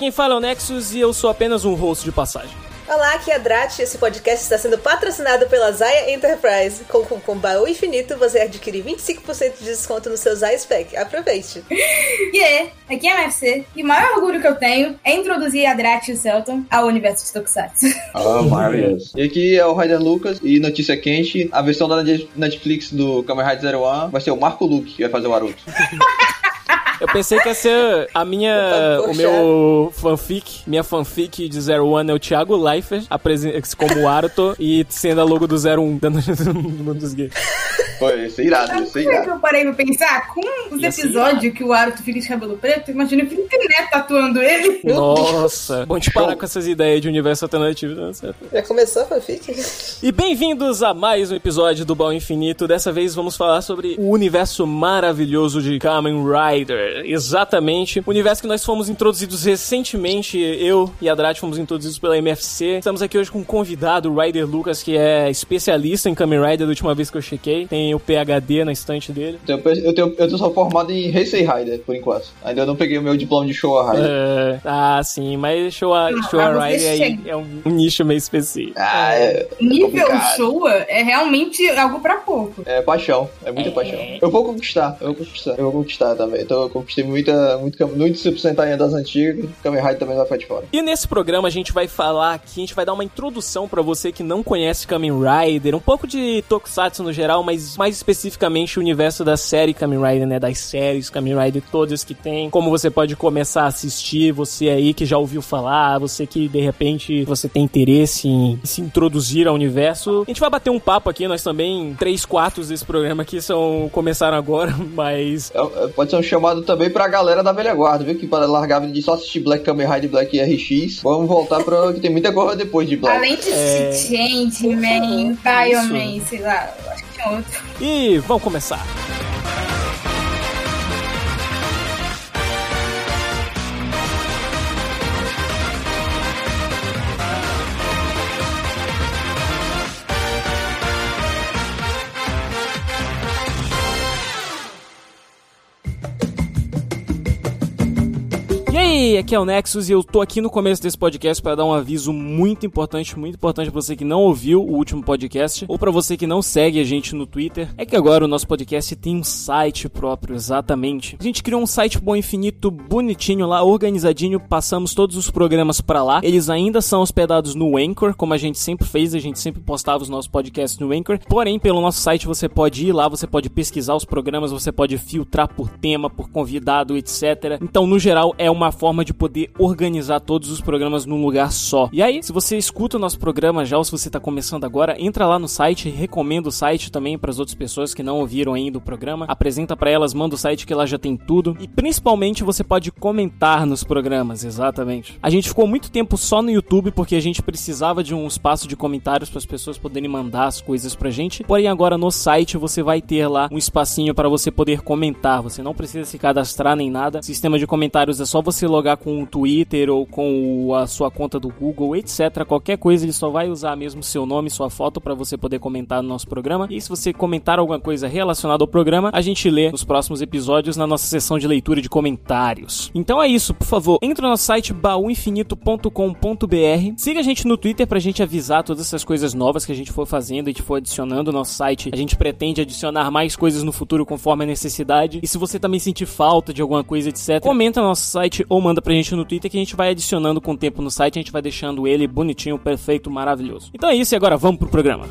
quem fala é o Nexus e eu sou apenas um host de passagem. Olá, aqui é a Drat. Esse podcast está sendo patrocinado pela Zaya Enterprise. Com o com baú infinito, você adquire 25% de desconto no seu Zaya Spec. Aproveite. E yeah, aqui é a MFC. E o maior orgulho que eu tenho é introduzir a Drat e o Celton ao universo de Tokusatsu. Ah, maravilhoso. E aqui é o Raider Lucas e notícia quente, a versão da Netflix do Kamen Rider Zero One vai ser o Marco Luke que vai fazer o Naruto. Eu pensei que ia ser a minha. o meu fanfic. Minha fanfic de Zero One é o Thiago Leifert como Aruto e sendo a logo do Zero One dando no mundo dos gays. Foi, isso é irado, isso é irado. que eu parei pra pensar? Com os episódios que o Aruto fica de cabelo preto, imagina o Felipe Neto atuando ele. Nossa. Bom te parar com essas ideias de universo alternativo, não certo? Já começou a fanfic? E bem-vindos a mais um episódio do Baú Infinito. Dessa vez vamos falar sobre o universo maravilhoso de Kamen Rider. Exatamente. O universo que nós fomos introduzidos recentemente, eu e a Drat fomos introduzidos pela MFC. Estamos aqui hoje com um convidado, o Rider Lucas, que é especialista em Kamen Rider da última vez que eu chequei. Tem o PHD na estante dele. Eu, eu, tenho, eu tô só formado em Heisei Rider, por enquanto. Ainda não peguei o meu diploma de Showa Rider. É, ah, sim, mas Showa, ah, Showa Rider é, é um, nicho meio específico. Ah, é. Nível Showa é realmente algo pra pouco. É paixão, é muita é. paixão. Eu vou conquistar, eu vou conquistar, eu vou conquistar também. Então eu conquistei muita, muito, muito 100% ainda das antigas, Kamen Rider também vai ficar de fora. E nesse programa a gente vai falar aqui, a gente vai dar uma introdução pra você que não conhece Kamen Rider, um pouco de Tokusatsu no geral, mas mais especificamente o universo da série Kamen Rider, né? Das séries Kamen Rider todas que tem. Como você pode começar a assistir, você aí que já ouviu falar, você que de repente você tem interesse em se introduzir ao universo. A gente vai bater um papo aqui, nós também, três quartos desse programa aqui são começaram agora, mas. É, é, pode ser um chamado também pra galera da velha guarda, viu? Que para largar de só assistir Black Kamen Rider Black RX. Vamos voltar pra que tem muita coisa depois de Black. Além de é... Changeman, Bioman, sei lá, acho que. E vamos começar. Aí, aqui é o Nexus e eu tô aqui no começo desse podcast para dar um aviso muito importante, muito importante pra você que não ouviu o último podcast ou para você que não segue a gente no Twitter. É que agora o nosso podcast tem um site próprio, exatamente. A gente criou um site bom infinito, bonitinho lá, organizadinho, passamos todos os programas para lá. Eles ainda são hospedados no Anchor, como a gente sempre fez, a gente sempre postava os nossos podcasts no Anchor. Porém, pelo nosso site você pode ir lá, você pode pesquisar os programas, você pode filtrar por tema, por convidado, etc. Então, no geral, é uma forma de poder organizar todos os programas num lugar só. E aí, se você escuta o nosso programa já ou se você está começando agora, entra lá no site, recomenda o site também para as outras pessoas que não ouviram ainda o programa, apresenta para elas, manda o site que lá já tem tudo e principalmente você pode comentar nos programas, exatamente. A gente ficou muito tempo só no YouTube porque a gente precisava de um espaço de comentários para as pessoas poderem mandar as coisas pra gente. Porém, agora no site você vai ter lá um espacinho para você poder comentar. Você não precisa se cadastrar nem nada. Sistema de comentários é só você logar com o Twitter ou com a sua conta do Google, etc. Qualquer coisa, ele só vai usar mesmo seu nome, sua foto para você poder comentar no nosso programa. E se você comentar alguma coisa relacionada ao programa, a gente lê nos próximos episódios na nossa sessão de leitura de comentários. Então é isso, por favor, entre no nosso site baúinfinito.com.br. Siga a gente no Twitter pra gente avisar todas essas coisas novas que a gente for fazendo e for adicionando no nosso site. A gente pretende adicionar mais coisas no futuro conforme a necessidade. E se você também sentir falta de alguma coisa, etc., comenta no nosso site ou manda pra gente no Twitter que a gente vai adicionando com o tempo no site, a gente vai deixando ele bonitinho, perfeito, maravilhoso. Então é isso e agora vamos pro programa.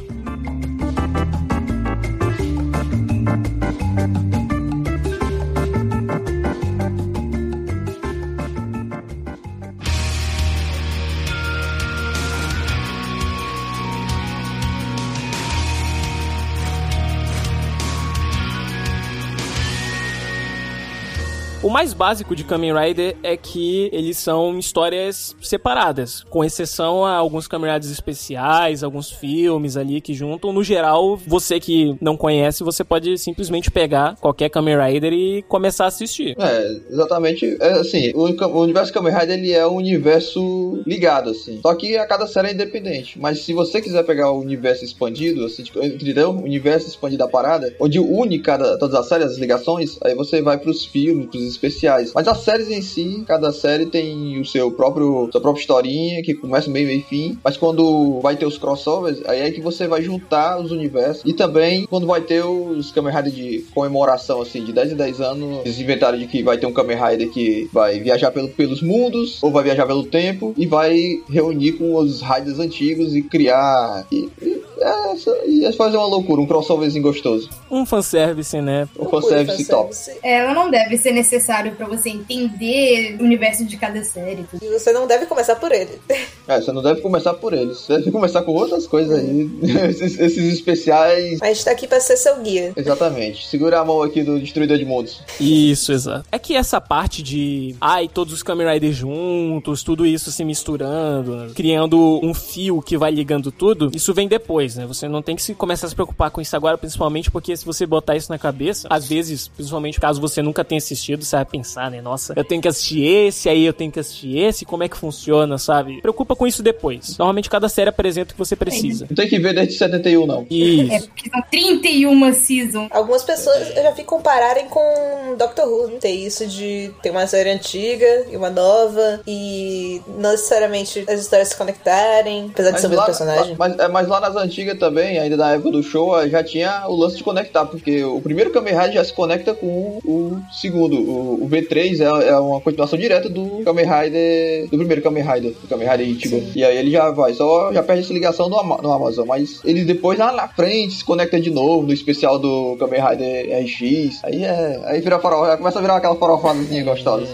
O mais básico de Kamen Rider é que eles são histórias separadas, com exceção a alguns Kamen Riders especiais, alguns filmes ali que juntam. No geral, você que não conhece, você pode simplesmente pegar qualquer Kamen Rider e começar a assistir. É, exatamente. É, assim, o, o universo Kamen Rider ele é um universo ligado, assim. Só que a cada série é independente. Mas se você quiser pegar o universo expandido, assim, tipo, entendeu? O universo expandido da parada, onde une cada, todas as séries, as ligações, aí você vai pros filmes, pros especiais. Mas as séries em si, cada série tem o seu próprio sua própria historinha, que começa meio, meio e fim. Mas quando vai ter os crossovers, aí é que você vai juntar os universos. E também quando vai ter os Kamen Rider de comemoração, assim, de 10 em 10 anos, eles inventaram de que vai ter um Kamen Rider que vai viajar pelo, pelos mundos, ou vai viajar pelo tempo, e vai reunir com os Riders antigos e criar. E, e, é, ia fazer uma loucura, um crossoverzinho gostoso. Um fanservice, né? Um fanservice top. É, ela não deve ser necessário pra você entender o universo de cada série. Tudo. E você não deve começar por ele. É, você não deve começar por eles. Você deve começar com outras coisas aí. esses, esses especiais. A gente tá aqui pra ser seu guia. Exatamente. Segura a mão aqui do Destruidor de Mundos. Isso, exato. É que essa parte de. Ai, todos os Kamen Riders juntos, tudo isso se misturando, criando um fio que vai ligando tudo, isso vem depois, né? Você não tem que se começar a se preocupar com isso agora, principalmente porque se você botar isso na cabeça, às vezes, principalmente caso você nunca tenha assistido, você vai pensar, né? Nossa, eu tenho que assistir esse, aí eu tenho que assistir esse, como é que funciona, sabe? Preocupa com isso depois. Normalmente cada série apresenta o que você precisa. Não tem que ver desde 71, não. É Isso. porque são 31 seasons. Algumas pessoas eu já vi compararem com Doctor Who. Tem isso de ter uma série antiga e uma nova, e não necessariamente as histórias se conectarem, apesar de ser o mesmo lá, personagem. mas, é, mas lá nas antigas também, ainda na época do show, já tinha o lance de conectar, porque o primeiro Kamen Rider já se conecta com o segundo. O, o V3 é, é uma continuação direta do Kamen Rider, do primeiro Kamen Rider, do Kamen Rider Ichigo. E aí ele já vai, só já perde essa ligação no, no Amazon, mas ele depois lá na frente se conecta de novo no especial do Kamen Rider RX. Aí é, aí vira farofa, começa a virar aquela farofadazinha gostosa.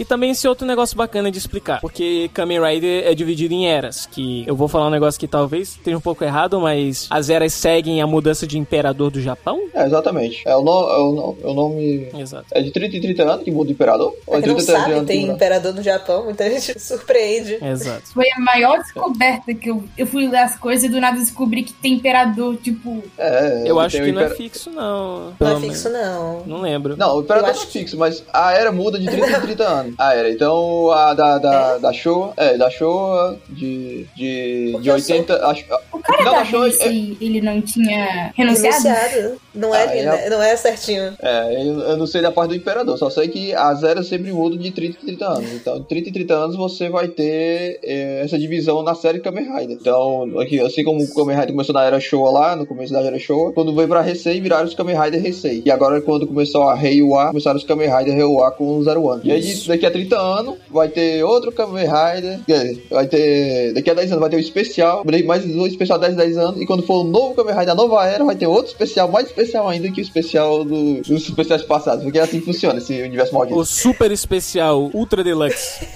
E também esse outro negócio bacana de explicar, porque Kamen Rider é dividido em eras, que eu vou falar um negócio que talvez esteja um pouco errado, mas as eras seguem a mudança de imperador do Japão? É, exatamente. É o, no, é o, no- é o nome. Exato. É de 30 em 30 anos que muda o imperador? Ou é Pra quem não 30 em 30 sabe, anos que tem muda? imperador no Japão, muita gente se surpreende. Exato. Foi a maior descoberta que eu, eu fui ler as coisas e do nada descobri que tem imperador, tipo. É, Eu ele acho que não é fixo, não. Não Pelo é fixo, não. Não lembro. Não, o imperador Eu não é fixo, mas a era muda de 30 em 30 anos. A era. Então a da, da, da Showa, é, da Showa de, de, Porque de eu 80. Acho, O cara Não, da achou- Race, ele não tinha renunciado? Renunciado. Não é, Ah, ele né? não é certinho. é, eu, eu não sei da parte do imperador, só sei que as eras sempre mudam de 30 em 30 anos. Então, de 30 em 30 anos você vai ter é, essa divisão na série Kamen Rider. Então, aqui, assim como o Kamen Rider começou na era Showa lá, no começo da era Showa, quando veio pra Heisei, viraram os Kamen Rider Heisei. E agora, quando começou a Reiwa, começaram os Kamen Rider Reiwa com o Zero One. E aí, daqui a 30 anos, vai ter outro Kamen Rider, quer dizer, vai ter, daqui a 10 anos vai ter um especial, mais um especial 10 10 anos, e quando for o novo Kamen Rider, a nova era, vai ter outro especial, mais especial ainda que o especial do- dos especiais passados, porque é assim que funciona esse universo maldito. O super especial Ultra Deluxe.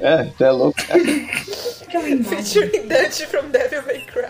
É, você é louco. Featuring Dante from Devil May Cry.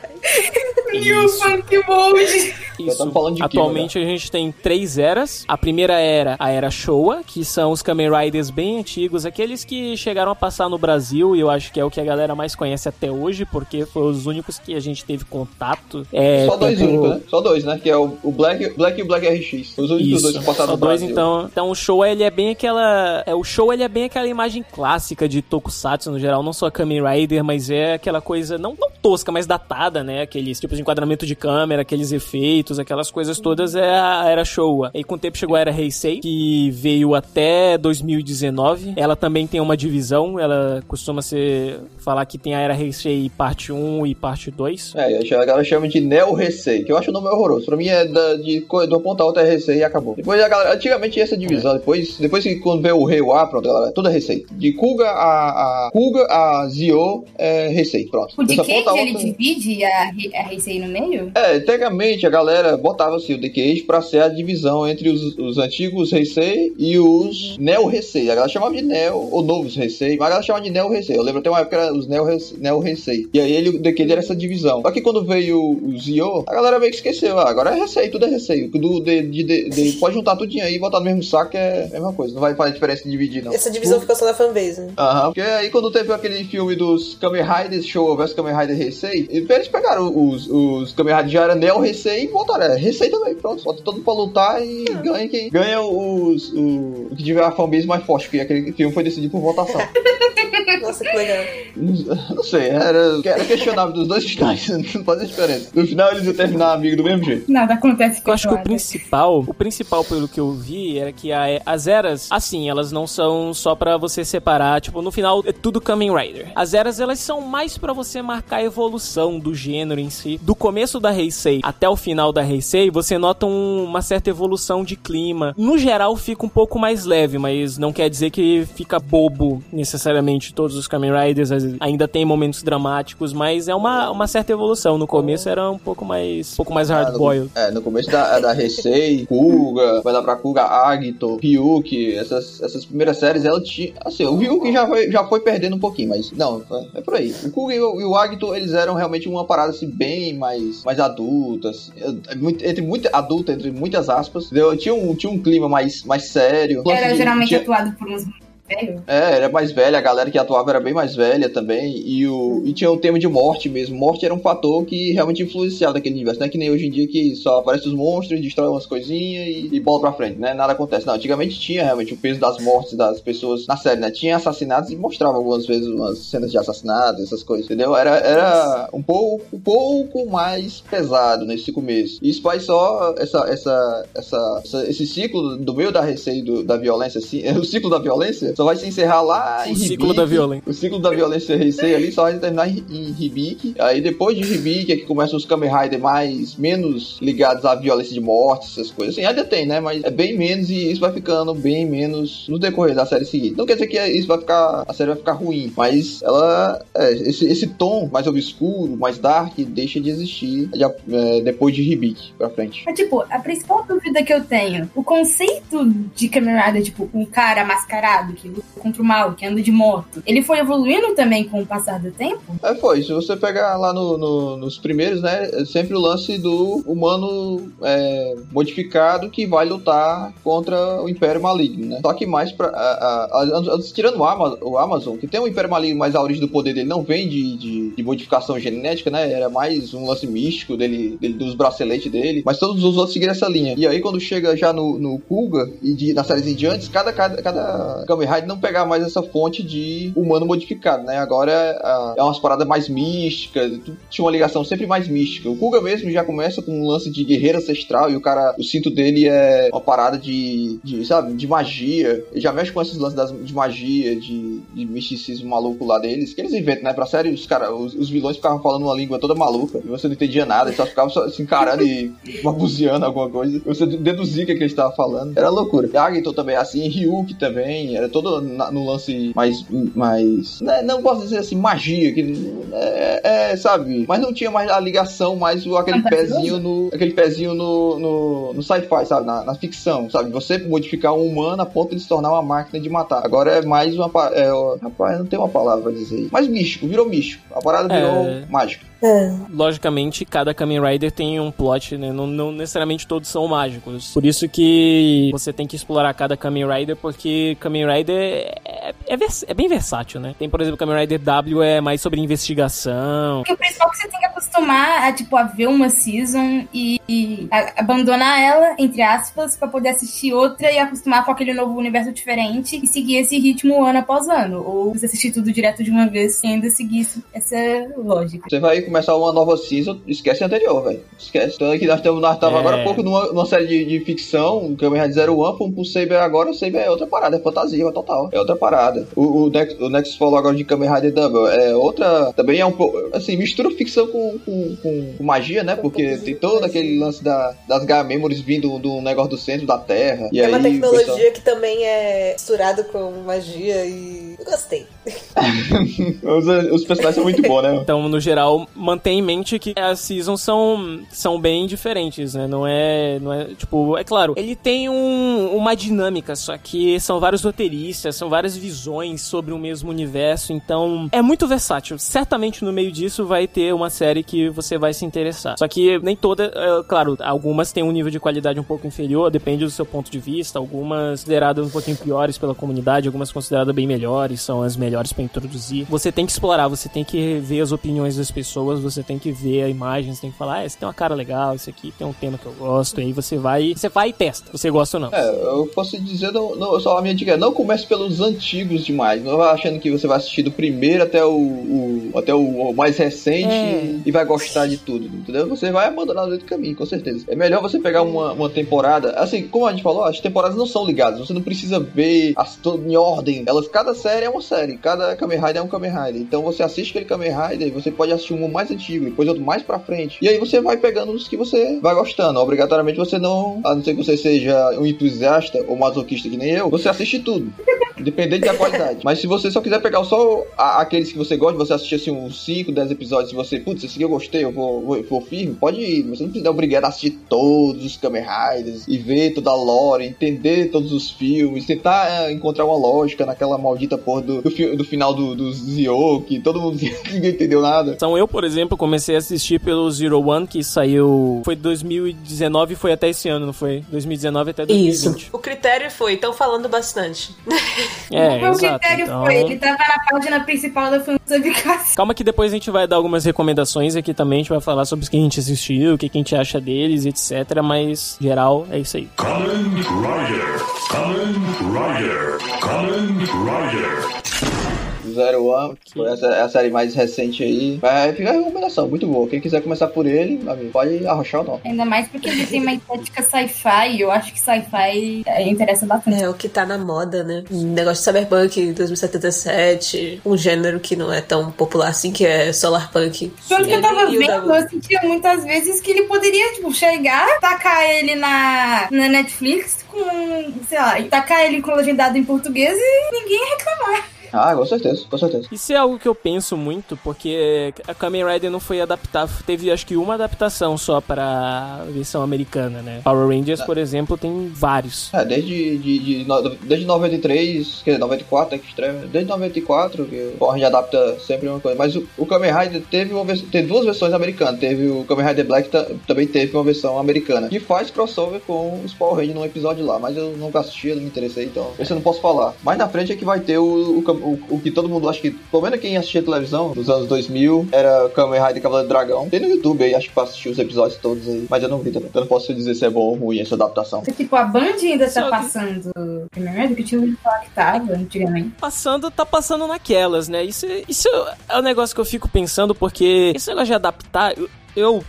New Funk Mode! Isso. tamo falando de quê, Atualmente a gente tem três eras. A primeira era, a era Showa, que são os Kamen Riders bem antigos, aqueles que chegaram a passar no Brasil, e eu acho que é o que a galera mais conhece até hoje, porque foram os únicos que a gente teve contato. É, Só dois únicos, né? Só dois, né? Que é o, o Black, Black e o Black RX. Os únicos dois que passaram só no dois Brasil. então. Então o show ele é bem aquela, é o show ele é bem aquela imagem clássica de tokusatsu no geral, não só Kamen Rider, mas é aquela coisa não, não tosca, mas datada, né? Aqueles tipos de enquadramento de câmera, aqueles efeitos, aquelas coisas todas é a era Showa. E com o tempo chegou a era Heisei, que veio até 2019. Ela também tem uma divisão, ela costuma ser falar que tem a era Heisei parte 1 e parte 2. É, a galera chama de Neo Recei, que eu acho o nome horroroso. Pra mim é da, de, de uma ponta a outra é Recei e acabou. Depois a galera, antigamente essa divisão, depois, depois que quando veio o Reiwa, pronto, galera, tudo é Recei. De Kuga a, a Kuga a Zio é Recei, pronto. O Dessa ponta a Decade, ele outra- divide a, a Race no meio? É, tecnicamente a galera botava assim, o Decade pra ser a divisão entre os, os antigos Heisei e os Neo Heisei. A galera chamava de Neo, ou novos Heisei, mas a galera chamava de Neo Heisei. Eu lembro até uma época era os Neo, Heisei- Neo Heisei. E aí ele, o Decade era essa divisão. Só que quando veio o Zio, a galera meio que esqueceu. Ah, agora é Heisei, tudo é Heisei. Do, de, de, de- de- pode juntar tudinho aí e botar no mesmo saco que é a mesma coisa. Não vai fazer diferença em dividir, não. Essa divisão ficou só na fanbase. né? Aham, porque aí quando teve aquele filme dos Kamen Riders Show vs Kamen Rider Heisei, eles pegaram os, os Kamen Riders já era Neo Heisei e botaram. É receita também, pronto. Bota todo mundo pra lutar e Ah. ganha quem ganha os, o, o que tiver a fanbase mais forte, porque aquele filme foi decidido por votação. Nossa, que legal. Não sei, era, era questionável dos dois finais, não fazia diferença. No final eles iam terminar amigo do mesmo jeito. Nada acontece com Eu acho que o principal, o principal pelo que eu vi era que a- as eras, assim, elas não são só pra você separar, tipo, no final é tudo Kamen Rider. As eras elas são mais pra você marcar a evolução do gênero em si. Do começo da Heisei até o final da Heisei, você nota um- uma certa evolução de clima. No geral fica um pouco mais leve, mas não quer dizer que fica bobo necessariamente todos os Kamen Riders, ainda tem momentos dramáticos, mas é uma, uma certa evolução. No começo era um pouco mais um pouco mais Ah, hard boiled. no, é, no começo da, da Heisei, Kuga, vai lá pra Kuga, Agito, Ryuki, essas, essas primeiras séries, ela tinha. Assim, o Ryuki já foi, já foi perdendo um pouquinho, mas não, é, é por aí. O Kuga e o, e o Agito, eles eram realmente uma parada assim, bem mais, mais adulta, assim, é, entre muito adulta, entre muitas aspas. Entendeu? Tinha um, tinha um clima mais, mais sério. Era geralmente tinha- atuado por uns velhos. É, era mais velha, a galera que atuava era bem mais velha também, e, o, e tinha o tema de morte mesmo. Morte era um fator que realmente influenciava daquele universo, não é que nem hoje em dia que só aparecem os monstros, destrói umas coisinhas e, e bola pra frente, né? Nada acontece. Não, antigamente tinha realmente o peso das mortes das pessoas na série, né? Tinha assassinatos e mostrava algumas vezes umas cenas de assassinatos, essas coisas, entendeu? Era, era um pouco, um pouco mais pesado nesse começo. Isso faz só essa, essa, essa, essa- esse ciclo do meio da receita da violência, assim, o ciclo da violência só vai se encerrar lá em O ciclo Hibiki. da violência. O ciclo da violência Heisei ali só vai terminar em, em Hibiki. Aí depois de Hibiki é que começam os Kamen Rider mais menos ligados à violência de morte, essas coisas. Assim, ainda tem, né? Mas é bem menos e isso vai ficando bem menos no decorrer da série seguinte. Não quer dizer que isso vai ficar. A série vai ficar ruim, mas ela. é, esse, esse tom mais obscuro, mais dark, deixa de existir já, é, depois de Hibiki pra frente. Mas, tipo, a principal dúvida que eu tenho, o conceito de Kamen Rider, tipo, um cara mascarado que luta contra o mal, que anda de moto, ele foi evoluindo também com o passar do tempo? É, foi. Se você pegar lá no- no- nos primeiros, né? É sempre o lance do humano é, modificado que vai lutar contra o Império Maligno, né? Só que mais pra. a- a- a- tirando o Amazon, o Amazon, que tem o Império Maligno, mas a origem do poder dele não vem de, de, de modificação genética, né? Era mais um lance místico dele, dele- dos braceletes dele. Mas todos os outros seguiram essa linha. E aí, quando chega já no, no Kuga e de, nas séries em diante, cada, cada, cada Kamen Rider não pegar mais essa fonte de humano modificado, né? Agora é, é umas paradas mais místicas, tinha uma ligação sempre mais mística. O Kuga mesmo já começa com um lance de guerreiro ancestral e o cara, o cinto dele é uma parada de, de sabe, de magia. Ele já mexe com esses lances das, de magia, de, de misticismo maluco lá deles, que eles inventam, né? Pra série, os, cara, os, os vilões ficavam falando uma língua toda maluca e você não entendia nada, eles só ficavam só se encarando e babuzeando alguma coisa. Você deduzia o que, que eles estavam falando. Era loucura. Yagito também é assim, Ryuki também, era todo na- no lance mais. mais né, não posso dizer assim, magia, que é, é, sabe? Mas não tinha mais a ligação, mais aquele pezinho no. aquele pezinho no, no, no sci-fi, sabe? Na, na ficção, sabe? Você modificar um humano a ponto de se tornar uma máquina de matar. Agora é mais uma. É, rapaz, não tem uma palavra pra dizer. isso. Mas místico, virou místico. A parada virou É. É. logicamente, cada Kamen Rider tem um plot, né? Não, não necessariamente todos são mágicos. Por isso que você tem que explorar cada Kamen Rider, porque Kamen Rider é, é, é bem versátil, né? Tem, por exemplo, Kamen Rider W é mais sobre investigação. Porque o principal é que você tem que acostumar a, tipo, a ver uma season e, e a- abandonar ela, entre aspas, pra poder assistir outra e acostumar com aquele novo universo diferente e seguir esse ritmo ano após ano. Ou você assistir tudo direto de uma vez e ainda seguir isso- essa lógica. Você vai começar uma nova season, esquece a anterior, velho. Esquece. Então aqui nós estamos nós tava É. agora há pouco numa, numa série de, de ficção, Kamen Rider Zero One, fomos pro Saber agora, o Saber é outra parada, é fantasia total. É outra parada. O, o, Next, o Next falou agora de Kamen Rider Double, é outra. Também é um pouco. Assim, mistura ficção com, com, com- com magia, né? Porque tem todo aquele lance da, das Gaia Memories vindo do negócio do centro da Terra. E é aí, uma tecnologia pessoal- que também é misturado com magia e. Gostei. os, os personagens são muito bons, né? Então, no geral, mantém em mente que as seasons são, são bem diferentes, né? Não é, não é. Tipo, é claro, ele tem um- uma dinâmica, só que são vários roteiristas, são várias visões sobre o mesmo universo, então é muito versátil. Certamente no meio disso vai ter uma série que você vai se interessar. Só que nem toda, é, claro, algumas têm um nível de qualidade um pouco inferior, depende do seu ponto de vista, algumas consideradas um pouquinho piores pela comunidade, algumas consideradas bem melhores. Quais são as melhores para introduzir. Você tem que explorar, você tem que ver as opiniões das pessoas, você tem que ver a imagem, você tem que falar, ah, esse tem uma cara legal, esse aqui tem um tema que eu gosto, e aí você vai, você vai e testa, você gosta ou não. É, eu posso dizer, não, não, só a minha dica é, não comece pelos antigos demais, não vai achando que você vai assistir do primeiro até o, o até o, mais recente é. e vai gostar de tudo, entendeu? Você vai abandonar no meio do caminho, com certeza. É melhor você pegar uma, uma temporada, assim, como a gente falou, as temporadas não são ligadas, você não precisa ver as em ordem, elas, cada série é uma série, cada Kamen Rider é um Kamen Rider, então você assiste aquele Kamen Rider, você pode assistir um mais antigo, depois outro mais pra frente, e aí você vai pegando os que você vai gostando, obrigatoriamente você não, a não ser que você seja um entusiasta ou masoquista que nem eu, você assiste tudo. Dependente da qualidade. Mas se você só quiser pegar só aqueles que você gosta, você assistir assim uns 5, 10 episódios, se você, putz, esse aqui eu gostei, eu vou, vou, vou firme, pode ir. Você não precisa obrigar a assistir todos os Kamen Riders e ver toda a lore, entender todos os filmes, tentar é, encontrar uma lógica naquela maldita porra do, do, do final do, do Zio, que todo mundo ninguém entendeu nada. Então eu, por exemplo, comecei a assistir pelo Zero One, que saiu. Foi 2019 foi até esse ano, não foi? 2019 até 2020. Isso. O critério foi, estão falando bastante. É, o exato, critério então... foi, ele tava na página principal da fansubcast. Calma que depois a gente vai dar algumas recomendações aqui também, a gente vai falar sobre o que a gente assistiu, o que a gente acha deles, etc. Mas, geral, é isso aí. Kamen Rider, Kamen Rider, Kamen Rider. Zero One, foi essa, é a série mais recente aí. Vai ficar a recomendação, muito boa. Quem quiser começar por ele, amigo, pode arrochar ou não. Ainda mais porque ele tem uma estética sci-fi, eu acho que sci-fi é, interessa bastante. É o que tá na moda, né? negócio de Cyberpunk 2077, um gênero que não é tão popular assim, que é Solar Punk. Pelo que eu tava vendo, eu sentia muitas vezes que ele poderia, tipo, chegar, tacar ele na, na Netflix com, sei lá, tacar ele com legendado em português e ninguém reclamar. Ah, com certeza, com certeza. Isso é algo que eu penso muito, porque a Kamen Rider não foi adaptada, teve acho que uma adaptação só para a versão americana, né? Power Rangers, por exemplo, tem vários. É, desde de, de, desde 93, quer dizer, 94 é que estreia, desde 94 que o Power Ranger adapta sempre uma coisa. Mas o, o Kamen Rider teve, uma, teve duas versões americanas, teve o Kamen Rider Black também teve uma versão americana, que faz crossover com os Power Rangers num episódio lá, mas eu nunca assisti, eu não me interessei, então esse eu não posso falar. Mais na frente é que vai ter o, o o, o que todo mundo acha que, pelo menos quem assistia televisão nos anos 2000, era Kamen Rider Cavaleiro do Dragão. Tem no YouTube aí, acho que pra assistir os episódios todos aí, mas eu não vi também. Então eu não posso dizer se é bom ou ruim essa adaptação. Tipo, a Band ainda tá passando Kamen Rider, que eu tinha ouvido falar que tava antigamente. Passando, tá passando naquelas, né? Isso, isso é um negócio que eu fico pensando, porque esse negócio de adaptar eu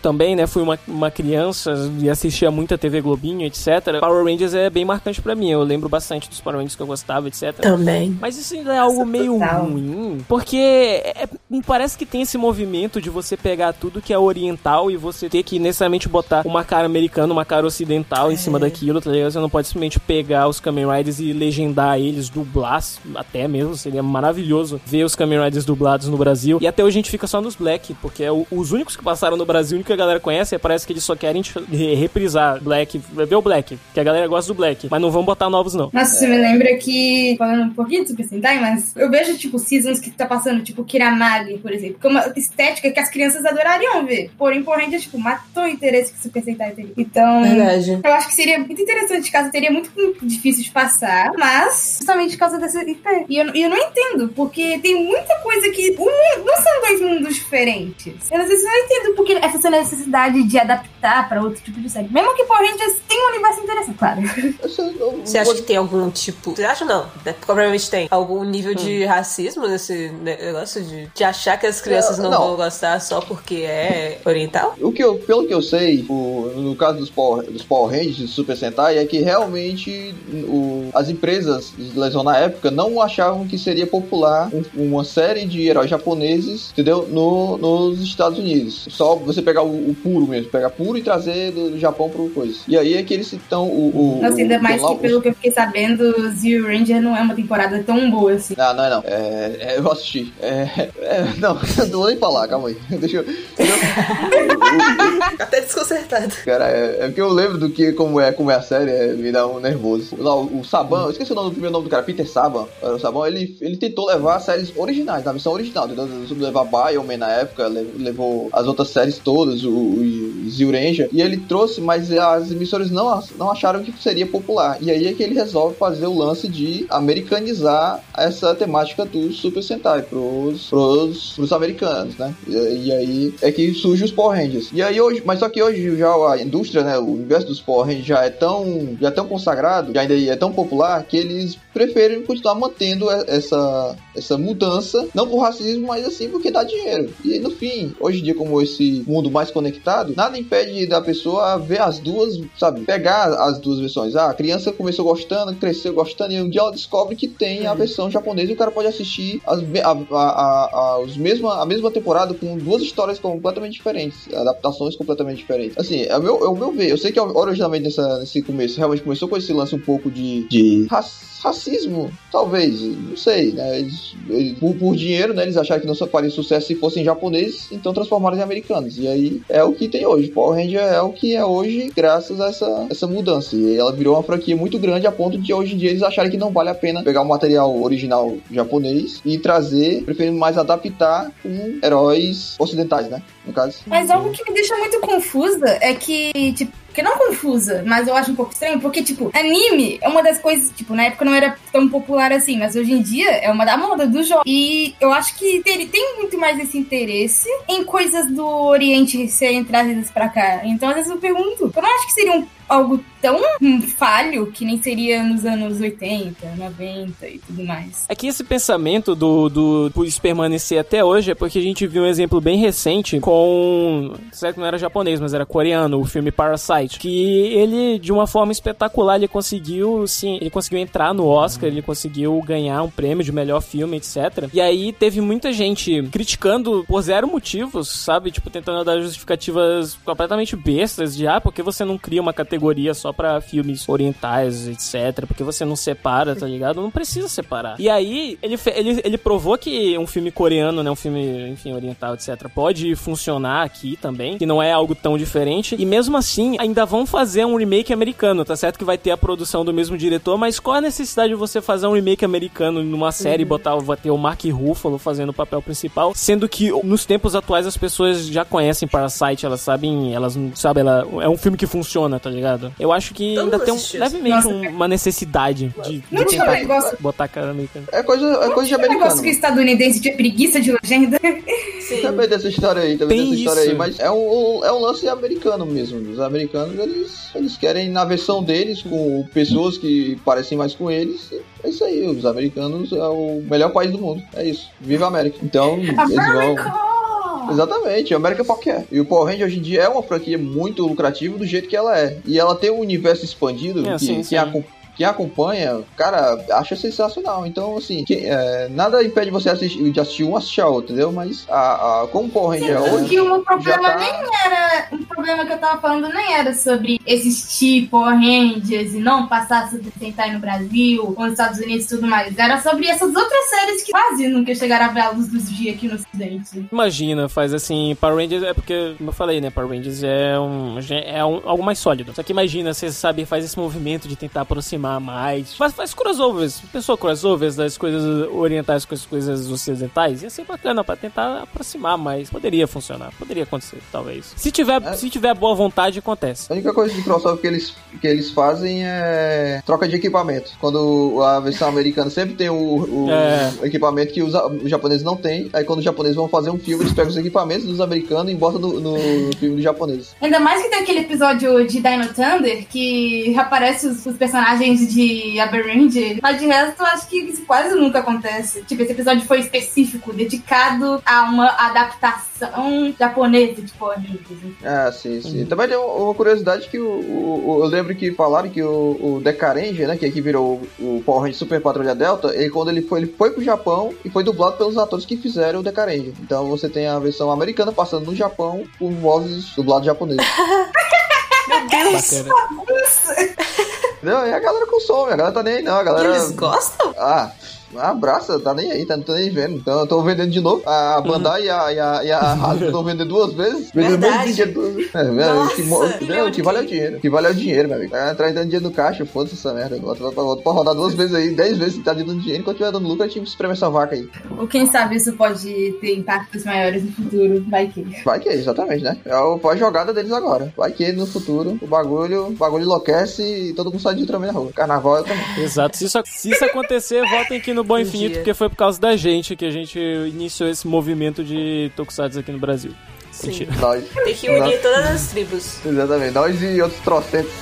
também, né, fui uma, uma criança e assistia muita TV Globinho, etc. Power Rangers é bem marcante para mim. Eu lembro bastante dos Power Rangers que eu gostava, etc. Também. Mas isso ainda é algo Nossa, meio total. ruim, porque é, é, parece que tem esse movimento de você pegar tudo que é oriental e você ter que necessariamente botar uma cara americana, uma cara ocidental é. em cima daquilo, tá ligado? Você não pode simplesmente pegar os Kamen Riders e legendar eles, dublar até mesmo. Seria maravilhoso ver os Kamen Riders dublados no Brasil. E até hoje a gente fica só nos Black, porque é os únicos que passaram no Brasil Brasil, que a galera conhece é parece que eles só querem reprisar Black, ver o Black, que a galera gosta do Black, mas não vão botar novos, não. Nossa, é... você me lembra que, falando um pouquinho de Super Sentai, mas eu vejo, tipo, seasons que tá passando, tipo, Kiramagi, por exemplo, que é uma estética que as crianças adorariam ver. Porém, porém, tipo, matou o interesse que Super Sentai teria. Então, Verdade. eu acho que seria muito interessante, caso teria muito, difícil de passar, mas justamente por causa dessa IP. E eu, eu não entendo, porque tem muita coisa que. Um, não são dois mundos diferentes. Eu às vezes não entendo porque essa necessidade de adaptar para outro tipo de série. Mesmo que Power Rangers tenha um universo interessante, claro. Você acha que tem algum tipo. Você acha não? Né? Provavelmente tem algum nível hum. de racismo nesse negócio de, de achar que as crianças não, não, vão gostar só porque é oriental? O que eu, pelo que eu sei, o, no caso dos Power, dos Power Rangers e Super Sentai, é que realmente o, as empresas na época não achavam que seria popular um, uma série de heróis japoneses, entendeu? No, nos Estados Unidos. Só você pegar o, o, puro mesmo, pegar puro e trazer do, do, Japão pro coisa. E aí é que eles estão. O, o, Nossa, ainda mais que pelo que eu fiquei sabendo, Zero Ranger não é uma temporada tão boa assim. Não, não é não. É, é, eu assisti. É, é, não, não vou nem falar, calma aí. Deixa eu. Até desconcertado. Cara, é, é porque eu lembro do que, como é, como é a série, é, me dá um nervoso. Lá, o, o Saban, eu esqueci o nome do primeiro nome do cara, Peter Saban. O Saban, ele, ele tentou levar as séries originais, na missão original. Tentou levar Bioman na época, levou as outras séries todas, o, o Zero Granja, e ele trouxe, mas as emissoras não, não acharam que seria popular. E aí é que ele resolve fazer o lance de americanizar essa temática do Super Sentai pros, pros, pros americanos, né? E, e aí é que surge os Power Rangers. E aí hoje, mas só que hoje já a indústria, né, o universo dos Power Rangers já é tão, já é tão consagrado, já ainda é tão popular que eles preferem continuar mantendo essa, essa mudança, não por racismo, mas assim porque dá dinheiro. E no fim, hoje em dia, como esse mundo mais conectado, nada impede da pessoa ver as duas, sabe, pegar as duas versões. Ah, a criança começou gostando, cresceu gostando, e um dia ela descobre que tem a uhum. versão japonesa e o cara pode assistir as, a, a, a, os mesma, a mesma temporada com duas histórias completamente diferentes, adaptações completamente diferentes. Assim, é o meu, é o meu ver. Eu sei que originalmente nessa, nesse começo realmente começou com esse lance um pouco de, de racismo, talvez, não sei, né? Eles, eles, por, por, dinheiro, né? Eles acharam que não faria sucesso se fossem japoneses, então transformaram em americanos. E aí é o que tem hoje. Power Ranger é o que é hoje, graças a essa, essa mudança. E ela virou uma franquia muito grande a ponto de hoje em dia eles acharem que não vale a pena pegar o material original japonês e trazer, preferindo mais adaptar com heróis ocidentais, né? No caso. Mas algo que me deixa muito confusa é que, tipo, que não confusa, mas eu acho um pouco estranho, porque, tipo, anime é uma das coisas, tipo, na época não era tão popular assim, mas hoje em dia é uma da moda do jogo. E eu acho que ele tem muito mais esse interesse em coisas do Oriente serem trazidas pra cá. Então, às vezes eu pergunto, eu não acho que seria um algo tão falho que nem seria nos anos 80, 90 e tudo mais. É que esse pensamento do, do permanecer até hoje é porque a gente viu um exemplo bem recente com. Certo que não era japonês, mas era coreano, o filme Parasite. Que ele, de uma forma espetacular, ele conseguiu, sim, ele conseguiu entrar no Oscar, ele conseguiu ganhar um prêmio de melhor filme, etc. E aí teve muita gente criticando por zero motivos, sabe? Tipo, tentando dar justificativas completamente bestas de ah, por que você não cria uma categoria categoria só para filmes orientais, etc. Porque você não separa, tá ligado? Não precisa separar. E aí, ele, ele, ele provou que um filme coreano, né? Um filme, enfim, oriental, etc. Pode funcionar aqui também, que não é algo tão diferente. E mesmo assim, ainda vão fazer um remake americano, tá certo? Que vai ter a produção do mesmo diretor, mas qual a necessidade de você fazer um remake americano numa série e uhum. botar, vai ter o Mark Ruffalo fazendo o papel principal, sendo que nos tempos atuais as pessoas já conhecem Parasite, elas sabem, elas sabem, ela é um filme que funciona, tá ligado? Ligado? Eu acho que Todo ainda tem um, levemente Nossa, uma necessidade de, de tentar negócio... botar a cara americana. É coisa, é coisa de americano. negócio que o estadunidense tinha preguiça de legenda. Sim. Também dessa história aí, também tem dessa história isso. aí. Mas é um, é um lance americano mesmo. Os americanos, eles, eles querem na versão deles, com pessoas que parecem mais com eles. É isso aí, os americanos é o melhor país do mundo. É isso. Viva a América. Então, America! eles vão. Exatamente, a American Pop quer. E o Power Ranger hoje em dia é uma franquia muito lucrativa do jeito que ela é. E ela tem um universo expandido é, que, sim, que sim quem acompanha, cara, acha sensacional. Então, assim, que, é, nada impede você assistir, de assistir um assistir a outro, entendeu? Mas a, a, como Power Ranger Sim, hoje. o meu problema tá... nem era. O problema que eu tava falando nem era sobre existir Power Rangers e não passar Super Sentai no Brasil, ou nos Estados Unidos e tudo mais. Era sobre essas outras séries que quase nunca chegaram a ver a luz dos dias aqui no Ocidente. Imagina, faz assim, Power Rangers é porque, como eu falei, né? Power Rangers é um. é um, algo mais sólido. Só que imagina, você sabe, faz esse movimento de tentar aproximar aproximar mais. Faz, faz crossovers. Pensou crossovers das coisas orientais com as coisas ocidentais? Ia ser bacana pra tentar aproximar mais. Poderia funcionar. Poderia acontecer, talvez. Se tiver, é. se tiver boa vontade, acontece. A única coisa de crossover que eles, que eles fazem é troca de equipamento. Quando a versão americana sempre tem o, o é. equipamento que os, os, japoneses não têm. Aí quando os japoneses vão fazer um filme, eles pegam os equipamentos dos americanos e botam no, no filme dos japoneses. Ainda mais que tem aquele episódio de Dino Thunder que aparece os, os personagens de Aberrand, mas de resto eu acho que isso quase nunca acontece. Tipo, esse episódio foi específico, dedicado a uma adaptação japonesa de Power Ah, sim, sim. Uhum. Também tem uma curiosidade que o, o, eu lembro que falaram que o, o Decarange, né, que aqui virou o, o Power Ranger Super Patrulha Delta, ele quando ele foi, ele foi pro Japão e foi dublado pelos atores que fizeram o Decarange. Então você tem a versão americana passando no Japão com vozes dubladas japonesas. Meu Deus! Não, e a galera consome, a galera tá nem aí não, a galera... Eles gostam? Ah, Abraça, tá nem aí, tá, não tô nem vendo. Então eu tô vendendo de novo. A Bandai e a, e a, e a Hasbro estão vendendo duas vezes. Vendendo mesmo dinheiro duas vezes. É, Nossa, que, não, que vale é o dinheiro. O que vale é o dinheiro, meu amigo. Tá trazendo dinheiro no caixa, foda-se essa merda. Volta, volta pra rodar duas vezes aí, dez vezes tá dando dinheiro. Enquanto tiver dando lucro, a gente espreme essa vaca aí. Ou quem sabe isso pode ter impactos maiores no futuro. Vai que. Vai que exatamente, né? É o pós-jogada deles agora. Vai que no futuro o bagulho, o bagulho enlouquece e todo mundo sai de Ultraman na rua. Carnaval é também. Exato. Se isso, se isso acontecer, votem aqui no Bom Infinito, dia. porque foi por causa da gente que a gente iniciou esse movimento de Tokusatsu aqui no Brasil. Sim. Mentira. Nós. Tem que unir todas as tribos. Exatamente. Nós e outros trocentos.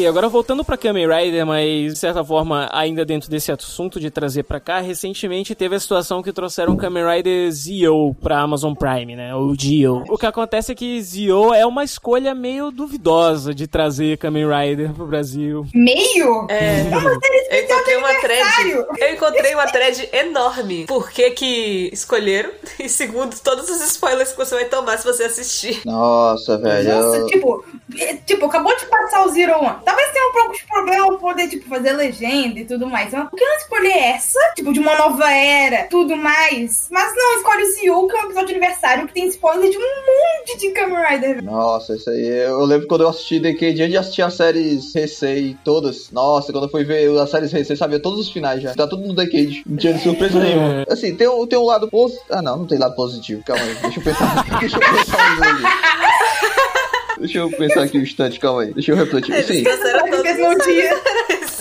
Ok, agora voltando pra Kamen Rider, mas de certa forma ainda dentro desse assunto de trazer pra cá, recentemente teve a situação que trouxeram Kamen Rider Zio pra Amazon Prime, né? O Dio. O que acontece é que Zio é uma escolha meio duvidosa de trazer Kamen Rider pro Brasil. Meio? É. Eu encontrei uma thread. Eu encontrei uma thread enorme. Por que que escolheram? E segundo, todos os spoilers que você vai tomar se você assistir. Nossa, velho. Nossa, tipo, é, tipo, acabou de passar o Zero One. Talvez tenha um pouco de problema poder, tipo, fazer legenda e tudo mais. Mas por que não escolher essa? Tipo, de uma nova era, tudo mais. Mas não, escolhe o Zio, que é um episódio de aniversário que tem spoiler de um monte de Kamen Rider. Nossa, isso aí. Eu lembro quando eu assisti Decade, antes de assistir as séries Recei, todas. Nossa, quando eu fui ver as séries Recei, sabia todos os finais já. Tá tudo no Decade. Não tinha surpresa nenhuma. Assim, tem um, tem um lado positivo. Ah, não, não tem lado positivo. Calma aí. Deixa eu pensar. Deixa eu pensar. Deixa eu pensar aqui um instante, calma aí. Deixa eu refletir. Eles Sim, trouxeram Ele todos fez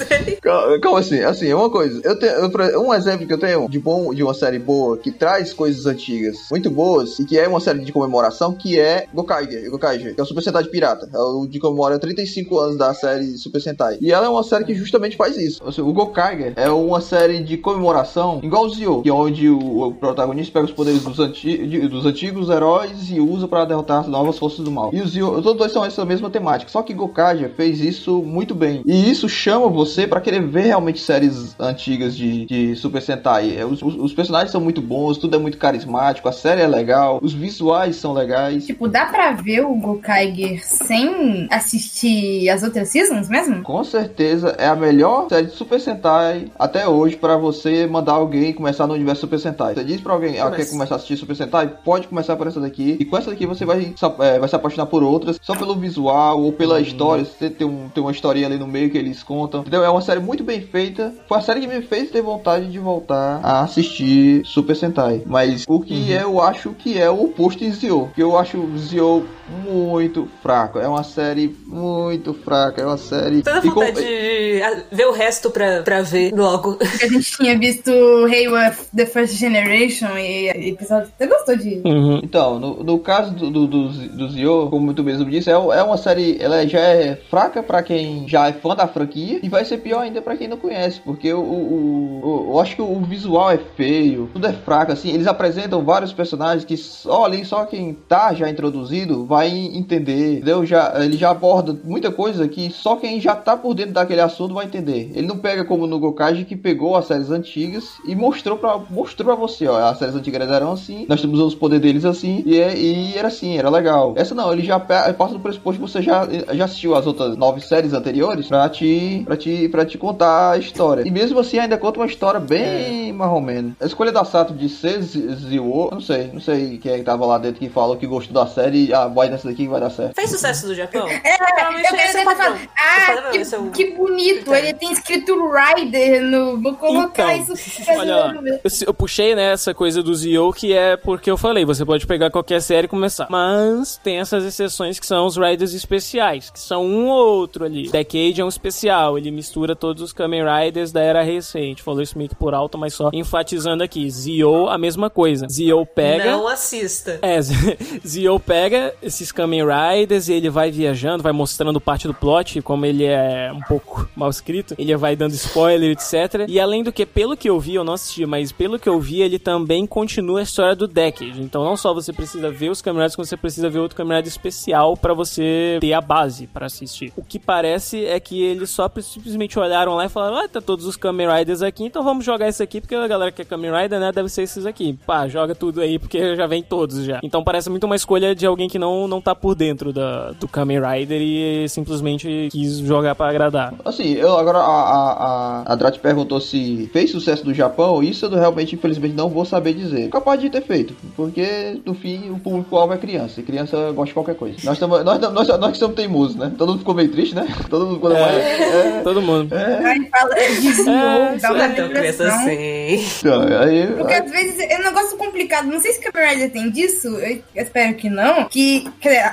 os calma, calma assim. Assim, é uma coisa. Eu tenho, eu, um exemplo que eu tenho de bom de uma série boa que traz coisas antigas muito boas e que é uma série de comemoração que é Gokaiger, Gokaiger, que é o Super Sentai de Pirata. É o de comemora 35 anos da série Super Sentai. E ela é uma série que justamente faz isso. Assim, o Gokaiger é uma série de comemoração igual o Zio, que é onde o, o protagonista pega os poderes dos, anti, de- dos antigos heróis e usa para derrotar as novas forças do mal. E o Zio, todos dois são essa mesma temática. Só que Gokaiger fez isso muito bem. E isso chama você para querer ver realmente séries antigas de, de Super Sentai. É, Os, os- os personagens são muito bons, tudo é muito carismático, a série é legal, os visuais são legais. Tipo, dá pra ver o Gokaiger sem assistir as outras seasons mesmo? Com certeza é a melhor série de Super Sentai até hoje para você mandar alguém começar no universo Super Sentai. Você diz pra alguém, ah, quer começar a assistir Super Sentai? Pode começar por essa daqui. E com essa daqui você vai, se- é, vai se apaixonar por outras, só pelo visual ou pela história. Você tem, um, tem uma historinha ali no meio que eles contam. Entendeu? É uma série muito bem feita. Foi a série que me fez ter vontade de voltar a assistir Super Sentai. Mas o que eu acho que é o oposto de Zio. Que eu acho o Zio muito fraco. É uma série muito fraca. É uma série. Toda E com- vontade de ver o resto pra, pra ver logo. Porque a gente tinha visto Hayworth The First Generation e episódio. Você gostou de. Uhum. Então, no, no caso do, do, do, do Zio, como tu mesmo disse, é, é uma série, ela já é fraca pra quem já é fã da franquia e vai ser pior ainda pra quem não conhece, porque o, o, o- eu acho que o visual é feio, tudo é fraco, assim, eles apresentam vários personagens que só ali, só quem tá já introduzido vai entender, entendeu? Já, ele já aborda muita coisa que só quem já tá por dentro daquele assunto vai entender. Ele não pega como no Gokage que pegou as séries antigas e mostrou pra, mostrou pra você, ó, as séries antigas eram assim, nós temos os poderes deles assim, e, é- e era assim, era legal. Essa não, ele já passa do pressuposto que você já, já assistiu as outras nove séries anteriores pra te, pra, te, pra te contar a história. E mesmo assim ainda conta uma história bem mais ou menos. A escolha da Sato de ser Z- Zio, eu não sei, não sei quem é que tava lá dentro que falou que gostou da série e ah, vai nessa daqui que vai dar certo. Fez sucesso do Japão? É, eu quero é falar. Ah, esse é o- que, que bonito! Ele tem escrito Rider no. Vou colocar Então, isso. Olha lá, eu, eu puxei né, essa coisa do Zio que é porque eu falei, você pode pegar qualquer série e começar. Mas tem essas exceções que são os Riders especiais, que são um ou outro ali. Decade é um especial, ele mistura todos os Kamen Riders da era recente. Falou isso meio que por alto, mas só enfatizando aqui. Zio, a mesma coisa. Zio pega. Não assista. É, Zio pega esses Kamen Riders e ele vai viajando, vai mostrando parte do plot, como ele é um pouco mal escrito, ele vai dando spoiler, etc. E além do que, pelo que eu vi, eu não assisti, mas pelo que eu vi, ele também continua a história do Decade. Então não só você precisa ver os Kamen Riders, como você precisa ver outro Kamen Rider especial para você ter a base para assistir. O que parece é que eles só simplesmente olharam lá e falaram: Ah, tá todos os Kamen Riders aqui, então vamos jogar esse aqui, porque a galera que é Kamen Rider, né, deve ser esses aqui. Pá, joga tudo aí, porque já vem todos já. Então parece muito uma escolha de alguém que não, não tá por dentro da, do Kamen Rider e simplesmente quis jogar para agradar. Assim, eu agora a, a, a, Drat perguntou se fez sucesso no Japão, isso eu realmente, infelizmente, não vou saber dizer. Capaz de ter feito, porque no fim o público-alvo é criança, e criança gosta de qualquer coisa. Nós estamos nós, nós, nós, nós somos teimosos, né? Todo mundo ficou meio triste, né? Todo mundo quando É. é, é, Todo mundo. Aí fala, desviou, É, dá uma é tão criança depressão. assim. então, aí, Porque às vezes é um negócio complicado. Não sei se Rider tem disso, eu espero que não. Que,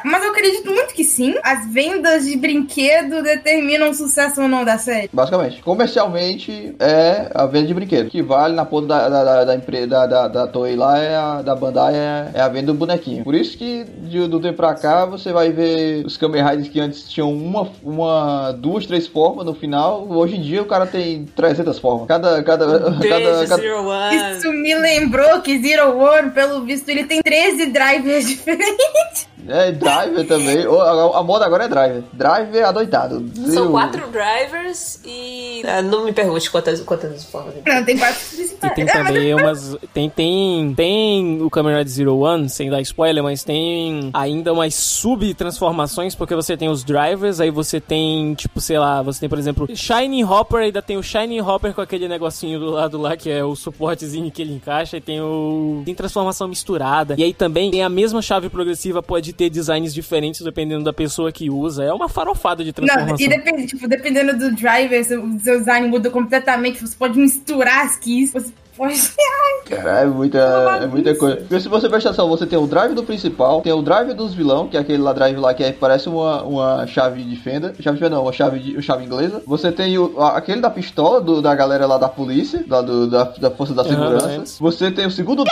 mas eu acredito muito que sim. As vendas de brinquedo determinam o sucesso ou não da série. Basicamente. Comercialmente é a venda de brinquedo. Que vale na ponta da, da, da, da empresa da, da, da Toei lá, é a, da Bandai, é, é a venda do bonequinho. Por isso que de, do tempo pra cá você vai ver os Kamen Riders que antes tinham uma, uma, duas, três formas no final. Hoje em dia o cara tem 300 formas. Cada. cada, cada, Beijo, cada Zero One. Isso me lembrou que Zero One, pelo visto, ele tem 13 drivers diferentes. É, driver também. A, a moda agora é driver. Driver adoitado. São quatro drivers e. Ah, não me pergunte quantas, quantas formas. Não, tem quatro E tem também umas. Tem, tem, tem o Kamen Rider Zero One, sem dar spoiler, mas tem ainda umas sub-transformações, porque você tem os drivers, aí você tem, tipo, sei lá, você tem, por exemplo, Shining Hopper, ainda tem o Shining Hopper com aquele negocinho do lado lá, que é o suportezinho que ele encaixa, e tem o. Tem transformação misturada. E aí também tem a mesma chave progressiva, pode ter designs diferentes dependendo da pessoa que usa. É uma farofada de Não, transformação. e depende, tipo, dependendo do driver, seu, seu design muda completamente. Você pode misturar as keys, você pode. Cara, é muita, é muita coisa. Porque se você prestar atenção, você tem o drive do principal, tem o drive dos vilão, que é aquele lá drive lá que é, parece uma, uma chave de fenda. Chave de fenda não, uma chave, de, uma chave inglesa. Você tem o, aquele da pistola, do, da galera lá da polícia, lá do, da, da força da segurança. é. Você tem o segundo.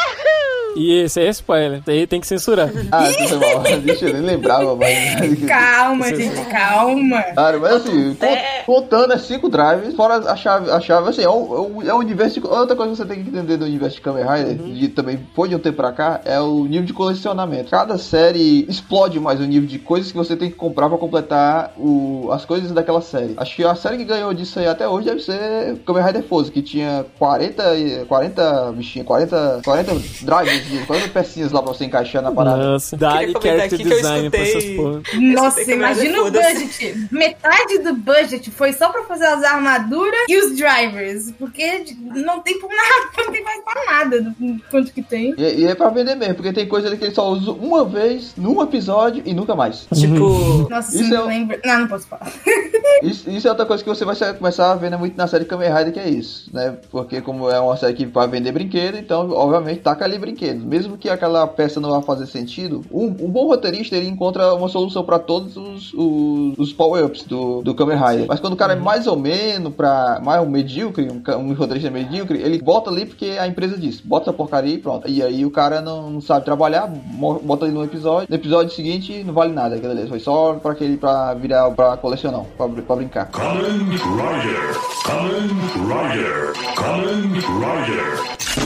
E esse é spoiler. Daí tem que censurar. Ah, isso foi mal. Deixa eu nem lembrava, mas. Calma, gente, calma. Cara, mas assim, con- É. contando é cinco drives, fora a chave, a chave assim, é um, é um universo. de- outra coisa que você tem que entender do universo de Kamen Rider, de também foi de um tempo pra cá, é o nível de colecionamento. Cada série explode mais o nível de coisas que você tem que comprar pra completar o, as coisas daquela série. Acho que a série que ganhou disso aí até hoje deve ser Kamen Rider Force, que tinha 40, e- 40 bichinhos, 40, 40 drives, de- 40 pecinhas lá pra você encaixar na parada. Nossa, dá-lhe character design pra essas porra. Nossa, imagina o budget. Metade do budget foi só pra fazer as armaduras e os drivers. Porque não tem por nada, não tem mais pra nada do quanto que tem. E, e é pra vender mesmo, porque tem coisa que ele só usa uma vez, num episódio e nunca mais. Tipo. Nossa, Isso é não um- lembro. Não, não posso falar. Isso, isso é outra coisa que você vai começar a ver né, muito na série Kamen Rider, que é isso, né? Porque como é uma série que vai vender brinquedo, então, obviamente, taca ali brinquedos. Mesmo que aquela peça não vá fazer sentido, um, um bom roteirista, ele encontra uma solução pra todos os, os, os power-ups do, do Kamen Rider. Mas quando o cara é mais ou menos, pra, mais um medíocre, um, um roteirista medíocre, ele bota ali porque a empresa diz, bota essa porcaria e pronto. E aí o cara não, não sabe trabalhar, bota ali no episódio, no episódio seguinte não vale nada, aquilo ali. Foi só pra aquele, pra virar, pra colecionar, pra brincar. Kamen Rider. Kamen Rider. Kamen Rider.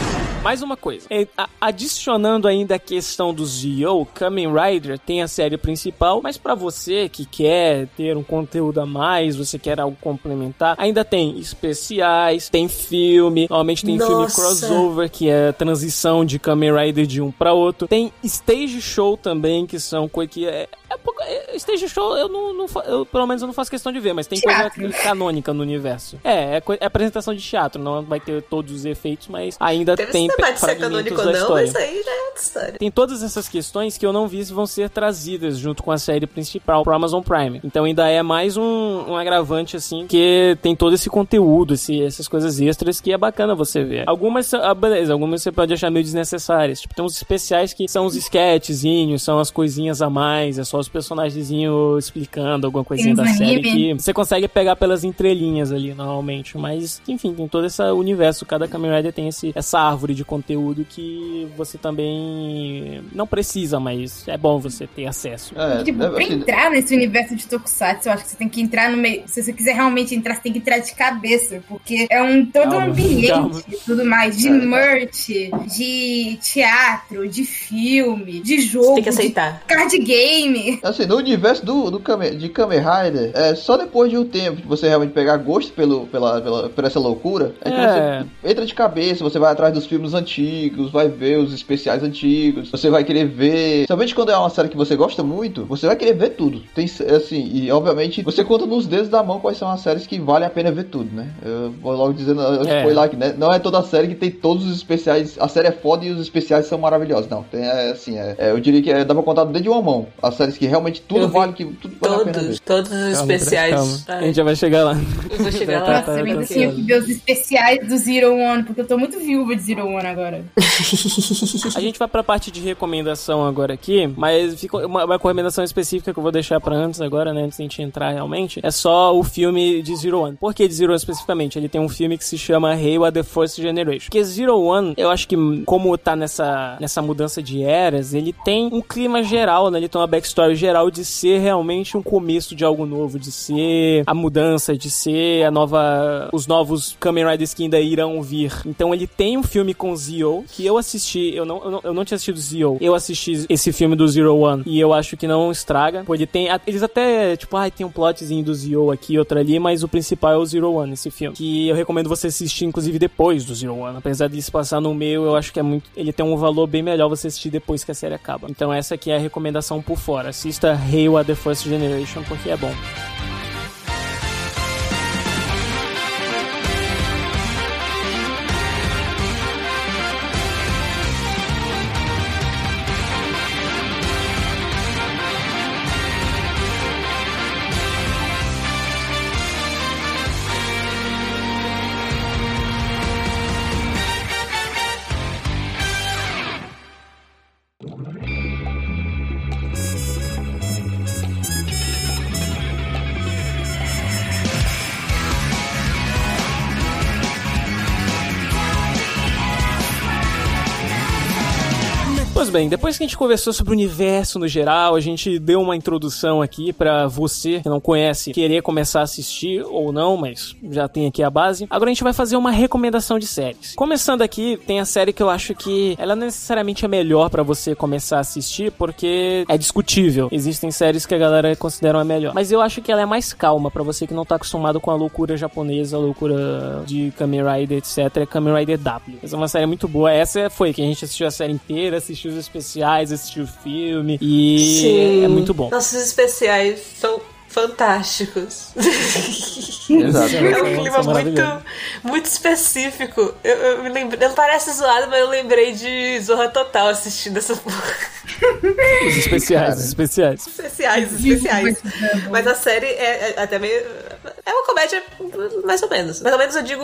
Mais uma coisa. É, adicionando ainda a questão do Zio, Kamen Rider tem a série principal, mas pra você que quer ter um conteúdo a mais, você quer algo complementar, ainda tem especiais, tem filme, normalmente tem filme Nossa. crossover, que é a transição de Kamen Rider de um pra outro. Tem stage show também, que são coisas que é, é pouco- é- stage show eu não, não eu, pelo menos eu não faço questão de ver, mas tem coisa Teatro. canônica no universo. É, é, é apresentação de teatro, não vai ter todos os efeitos, mas ainda Teve tem fragmentos canônico ou da não, história. mas aí já é outra história. Tem todas essas questões que eu não vi se vão ser trazidas junto com a série principal pro Amazon Prime. Então ainda é mais um, um agravante, assim, que tem todo esse conteúdo, esse, essas coisas extras que é bacana você ver. Algumas, são- ah, beleza, algumas você pode achar meio desnecessárias. Tipo, tem uns especiais que são os sketchzinhos, são as coisinhas a mais, é só os personagemzinho explicando alguma coisinha da série que você consegue pegar pelas entrelinhas ali, normalmente. Mas, enfim, tem todo esse universo. Cada Kamen Rider tem esse, essa árvore de conteúdo que você também não precisa, mas é bom você ter acesso. É, Tipo, né, pra assim, entrar nesse universo de Tokusatsu, eu acho que você tem que entrar no meio. Se você quiser realmente entrar, você tem que entrar de cabeça. Porque é um todo Calma, um ambiente calma. e tudo mais. De É, tá. merch, de teatro, de filme, de jogo. Você tem que aceitar. De card game. Assim, no universo do, do Kamen, de Kamen Rider, é só depois de um tempo que você realmente pegar gosto pelo, pela, pela, por essa loucura, é que É. você entra de cabeça, você vai atrás dos filmes antigos, vai ver os especiais antigos, você vai querer ver. Somente quando é uma série que você gosta muito, você vai querer ver tudo. Tem assim, e obviamente você conta nos dedos da mão quais são as séries que vale a pena ver tudo, né? Eu vou logo dizendo, eu É. foi lá que né? não é toda a série que tem todos os especiais. A série é foda e os especiais são maravilhosos. Não, tem é, assim, é, é, eu diria que é, dá pra contar do dedo de uma mão. As séries que realmente tudo Eu vale, que tudo vale a pena ver. Todos, todos os Calma, especiais. calma. Ai, A gente já vai chegar lá. eu vou chegar Tá, lá. tá, Nossa, eu tá ainda certo. tinha que ver os especiais do Zero One, porque eu tô muito viúva de Zero One agora. A gente vai pra parte de recomendação agora aqui, mas fica uma, uma recomendação específica que eu vou deixar pra antes agora, né, antes de a gente entrar realmente, é só o filme de Zero One. Por que de Zero One especificamente? Ele tem um filme que se chama Reiwa The First Generation. Porque Zero One, eu acho que como tá nessa, nessa mudança de eras, ele tem um clima geral, né, ele tem uma backstory geral de ser realmente um começo de algo novo, de ser a mudança, de ser a nova, os novos Kamen Riders que ainda irão vir. Então ele tem um filme com Zio, que eu assisti, eu não, eu não, eu não tinha assistido Zio, eu assisti esse filme do Zero One, e eu acho que não estraga, pô, ele tem, eles até, tipo, ai, tem um plotzinho do Zio aqui, outro ali, mas o principal é o Zero One, esse filme, que eu recomendo você assistir, inclusive, depois do Zero One, apesar de se passar no meio, eu acho que é muito, ele tem um valor bem melhor você assistir depois que a série acaba. Então essa aqui é a recomendação por fora, assista Reiwa The First Generation, porque é bom. Bem, depois que a gente conversou sobre o universo no geral, a gente deu uma introdução aqui pra você que não conhece, querer começar a assistir ou não, mas já tem aqui a base. Agora a gente vai fazer uma recomendação de séries. Começando aqui, tem a série que eu acho que ela não necessariamente é melhor pra você começar a assistir, porque é discutível. Existem séries que a galera considera a melhor, mas eu acho que ela é mais calma pra você que não tá acostumado com a loucura japonesa, a loucura de Kamen Rider, etc. É Kamen Rider W. Essa é uma série muito boa. Essa foi que a gente assistiu a série inteira, assistiu os especiais, assistiu o filme e é muito bom. Nossos especiais são fantásticos. Exato. É um clima muito, muito específico. Eu, eu me lembrei, não parece zoado, mas eu lembrei de Zorra Total assistindo essa porra. Os especiais, os especiais. Especiais, especiais. Mas a série é, é até meio. É uma comédia, mais ou menos. Mais ou menos eu digo,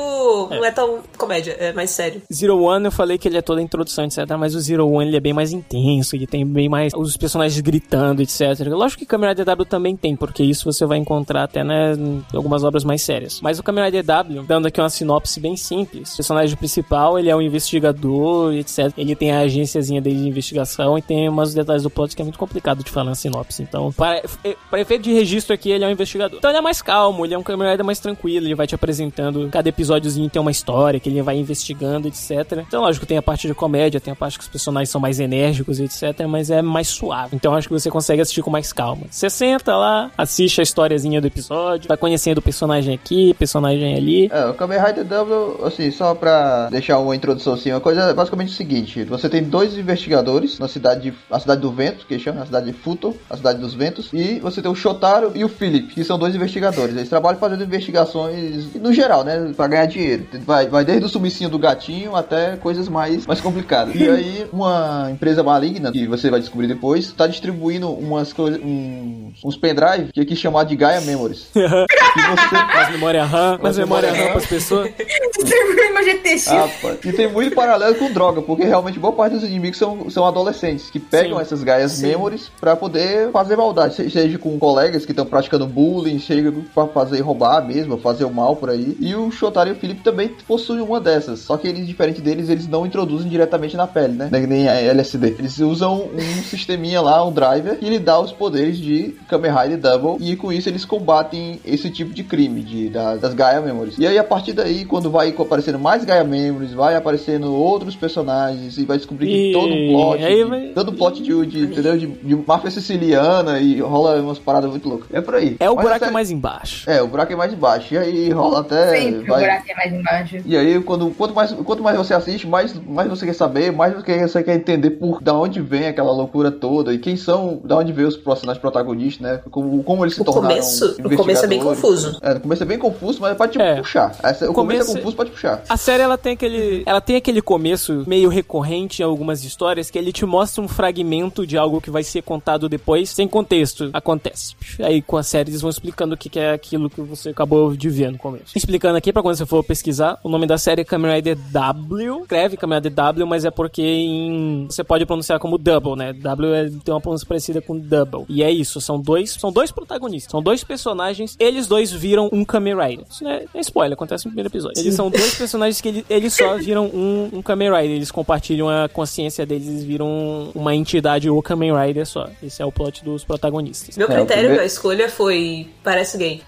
não é tão comédia, é mais sério. Zero One eu falei que ele é toda a introdução, etc. Mas o Zero One ele é bem mais intenso, ele tem bem mais os personagens gritando, etc. Lógico que Kamen Rider W também tem, porque isso você vai encontrar até né, em algumas obras mais sérias. Mas o Kamen Rider W, dando aqui uma sinopse bem simples. O personagem principal, ele é um investigador, etc. Ele tem a agênciazinha dele de investigação e tem umas detalhes do plot que é muito complicado de falar na sinopse. Então, para, para efeito de registro aqui, ele é um investigador. Então ele é mais calmo, ele é um Rider mais tranquilo, ele vai te apresentando, cada episódiozinho tem uma história que ele vai investigando, etc. Então, lógico, tem a parte de comédia, tem a parte que os personagens são mais enérgicos, etc, mas é mais suave. Então, acho que você consegue assistir com mais calma. Você senta lá, assiste a historiazinha do episódio, vai conhecendo o personagem aqui, personagem ali. É, o Kamen Rider W, assim, só pra deixar uma introdução assim, uma coisa é basicamente o seguinte: você tem dois investigadores na cidade, de, a cidade do vento, que chama, a cidade de Futo, a cidade dos ventos, e você tem o Shotaro e o Philip, que são dois investigadores. Eles trabalham trabalho fazendo investigações no geral, né? Pra ganhar dinheiro. Vai, vai desde o sumicinho do gatinho até coisas mais, mais complicadas. E aí, uma empresa maligna, que você vai descobrir depois, tá distribuindo umas coisas, uns, uns pendrive que aqui chamado de Gaia Memories. que você. Mais memória RAM, mais memória RAM pras pessoas. Distribuindo GTX. Ah, pá. e tem muito paralelo com droga, porque realmente boa parte dos inimigos são, são adolescentes que pegam Sim. essas Gaias Memories pra poder fazer maldade, se- seja com colegas que estão praticando bullying, seja pra fazer roubar mesmo, fazer o mal por aí. E o Shotaro e o Felipe também possuem uma dessas, só que eles, diferente deles, eles não introduzem diretamente na pele, né? Nem a LSD. Eles usam um sisteminha lá, um driver, que lhe dá os poderes de Kamen Rider Double, e com isso eles combatem esse tipo de crime de, da- das Gaia Memories. E aí, a partir daí, quando vai aparecendo mais Gaia Memories, vai aparecendo outros personagens, e vai descobrir que E todo um plot, aí vai- todo um plot de, de, entendeu? de, de máfia siciliana, e rola umas paradas muito loucas. É por aí. É o Mas buraco série- mais embaixo. É, o buraco é mais embaixo. E aí rola até. Sempre o vai- buraco é mais embaixo. e aí, quando, quanto, mais, quanto mais você assiste, mais, mais você quer saber, mais você quer entender por da onde vem aquela loucura toda e quem são, da onde vem os personagens protagonistas, né? Como, como eles se O tornaram. começo- o começo é bem confuso. É, no começo é bem confuso, mas pode te É. puxar. Essa- o, O começo, começo- é confuso, pode puxar. A série ela tem aquele, ela tem aquele começo meio recorrente em algumas histórias que ele te mostra um fragmento de algo que vai ser contado depois sem contexto. Acontece. Aí com a série eles vão explicando o que que é aquilo que você acabou de ver no começo. Explicando aqui pra quando você for pesquisar, o nome da série é Kamen Rider W. Escreve Kamen Rider W, mas é porque em você pode pronunciar como double, né? W é- tem uma pronúncia parecida com double. E é isso, são dois, são dois protagonistas, são dois personagens, eles dois viram um Kamen Rider. Isso não é, é spoiler, acontece no primeiro episódio. Eles são dois personagens que ele- eles só viram um, um Kamen Rider, eles compartilham a consciência deles, eles viram uma entidade ou Kamen Rider só. Esse é o plot dos protagonistas. Meu É, critério primeiro- pra escolha foi. Parece gay.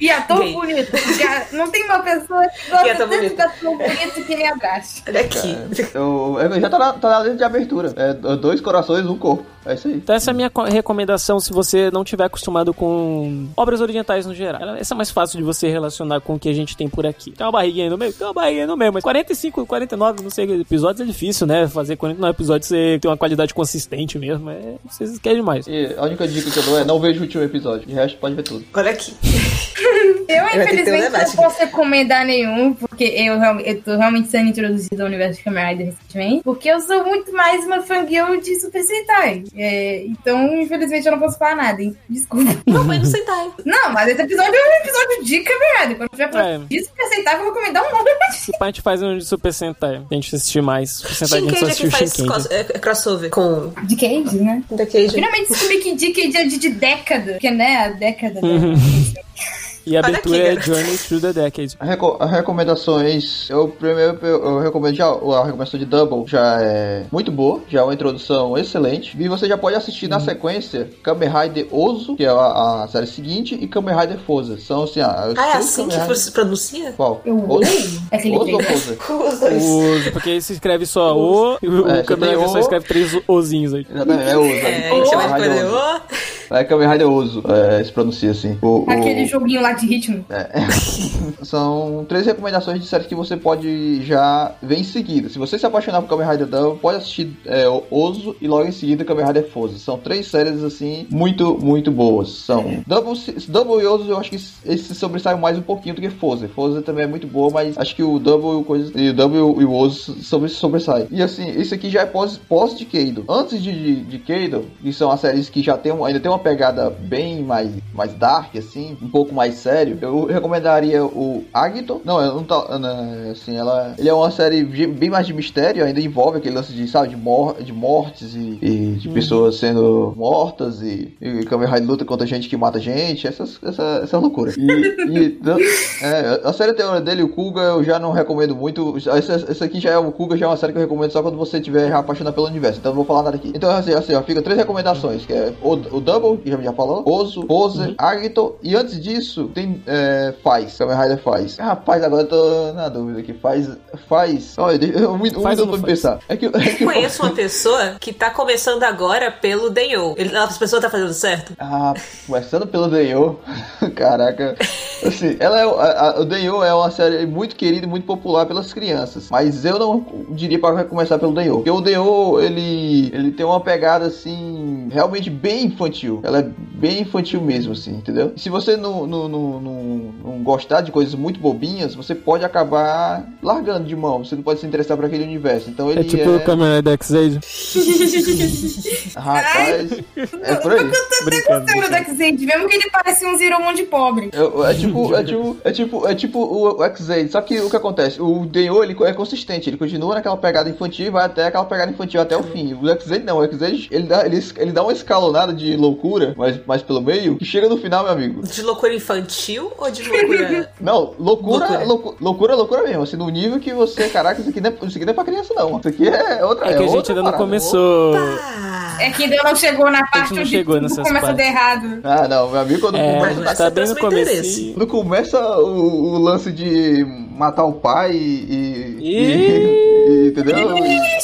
E ator Gay. bonito. Já não tem uma pessoa que gosta ator tanto bonito. de ator bonito que nem a Dash. Olha aqui. Eu, eu- já tá na, tá na lista de abertura. É dois corações, um corpo. É isso aí. Então essa é a minha co- recomendação se você não tiver acostumado com obras orientais no geral. Essa é mais fácil de você relacionar com o que a gente tem por aqui. Tem uma barriguinha aí no meio? Tem uma barriguinha aí no meio, mas 45, 49, não sei, episódios é difícil, né? Fazer 49 episódios você ter uma qualidade consistente mesmo. É, vocês querem demais. E a única dica que eu dou é não veja o último episódio. De resto, pode ver tudo. Olha aqui. Okay. Eu, um infelizmente, não posso recomendar nenhum, porque eu, eu tô realmente sendo introduzida ao universo de Kamen Rider recentemente, porque eu sou muito mais uma fangirl de Super Sentai. É, então, infelizmente, eu não posso falar nada, hein? Desculpa. Não, foi no Sentai. Não, mas esse episódio é um episódio de Kamen Rider. Quando tiver É. falando de Super Sentai, eu vou recomendar um monte. A gente faz um de Super Sentai. A gente assistir mais. Super Sentai a gente só Shinkage é assistiu que faz é, é crossover com De Cage, né? da Cage. Finalmente descobri que Decade é de, de década, que né, a década. Uhum. da- E a Olha abertura aqui, é. Journey Through the Decade. A reco- as recomendações, eu primeiro eu, recomendo já a recomendação de Double já é muito boa, já é uma introdução excelente. E você já pode assistir na sequência Kamen Rider Ozo, que é a, a série seguinte, e Kamen Rider Forza. São assim, ah, Ah, é assim que Kamen se pronuncia? Qual? Eu Ozo? É Ozo ou. Forza? Os dois. O, porque se escreve só O, e o É, só Kamen Rider só O. escreve três Ozinhos aí. Exatamente, é Ozo. É, Kamen chama de. Ozo. Ô, É Kamen Rider Ozo, é, se pronuncia assim. O, o- Aquele joguinho lá de ritmo. São três recomendações de séries que você pode já ver em seguida. Se você se apaixonar por Kamen Rider Double, pode assistir é, o Ozo e logo em seguida Kamen Rider Forza. São três séries assim muito, muito boas. São Double, Double e Ozo, eu acho que esse se sobressaem mais um pouquinho do que Forza. Forza também é muito boa, mas acho que o Double e o, coisa, e o, Double e o Ozo sobre, sobressaem. E assim, isso aqui já é pós, pós de Keido. Antes de, de, de Keido, que são as séries que já tem ainda tem uma pegada bem mais, mais dark, assim, um pouco mais sério, eu recomendaria o Agito. Não, eu não tá. né, Assim, ela. Ele é uma série de- bem mais de mistério, ainda envolve aquele lance de, sabe, de, mor de mortes e, e de pessoas sendo mortas e, e Kamen Rider luta contra gente que mata gente, essas, essa, essa loucura. E, e dan- é, a série teoria dele, o Kuga, eu já não recomendo muito. Essa, essa aqui já é o Kuga, já é uma série que eu recomendo só quando você estiver já apaixonado pelo universo. Então eu não vou falar nada aqui. Então, assim, assim ó, fica três recomendações: que é o, o Double, que já, já falou, Ozo, Pose, Agito, e antes disso tem é, Faz, Kamen Rider Faz. Rapaz, agora eu tô na dúvida aqui. Faz. Faz. Olha, deixa- eu, um, um Faz me faz? pensar. É que, é que Eu conheço uma pessoa que tá começando agora pelo Denyo. Ele- A pessoa tá fazendo certo? Ah, começando pelo Denyo. Caraca. Assim, ela é, a, a- o Denyo é uma série muito querida e muito popular pelas crianças. Mas eu não diria para começar pelo Denyo. Porque o Denyo, ele, ele tem uma pegada assim, realmente bem infantil. Infantil. Ela é bem infantil mesmo, assim, entendeu? E se você não, não, não, não, não gostar de coisas muito bobinhas, você pode acabar largando de mão. Você não pode se interessar por aquele universo. Então ele É tipo o Kamen Rider X-Age. Rapaz, é por aí. Brincando. Gostando do X-Aid, mesmo que ele parece um Ziromon de pobre. É, é tipo, é tipo, é tipo, é tipo o, o X-Aid. Só que o que acontece? O Denyo, ele é consistente. Ele continua naquela pegada infantil e vai até aquela pegada infantil até o fim. O X-Aid não. O X-Aid, ele dá, ele, ele dá uma escalonada de loucura, mas, mas pelo meio, que chega no final, meu amigo. De loucura infantil ou de loucura. Não, loucura, Loucura. loucura, loucura, loucura mesmo. Assim, no nível que você, caraca, isso aqui não é, isso aqui não é pra criança, não. Isso aqui é outra É que a gente outra ainda não parada. começou. Ah, É que ainda não chegou na parte não onde chegou tudo começa a dar partes. errado. Ah, não, meu amigo, quando É, a começa. tá é bem no começo. interesse. Quando começa o, o lance de matar o pai e. e, Ih! e- entendeu?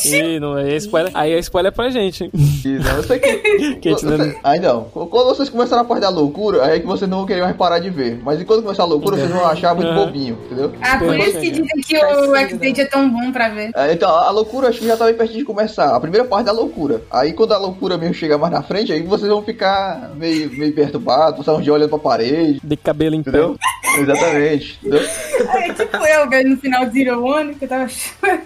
Ih, não é spoiler. Aí é spoiler pra gente. hein? E, não, eu sei que. Que a gente não- Aí não. Quando vocês começarem a parte da loucura, aí é que vocês não vão querer mais parar de ver. Mas enquanto começar a loucura, vocês vão achar muito Aham. bobinho, entendeu? Ah, por isso que dizem que o X-Aid é tão bom pra ver. É, então, a loucura acho que já tá bem pertinho de começar. A primeira parte da loucura. Aí quando a loucura mesmo chegar mais na frente, aí vocês vão ficar meio, meio perturbados, passar um dia olhando pra parede, De cabelo em pé. entendeu? Exatamente. Entendeu? É tipo eu, velho, no final de Zero One, que eu tava chorando.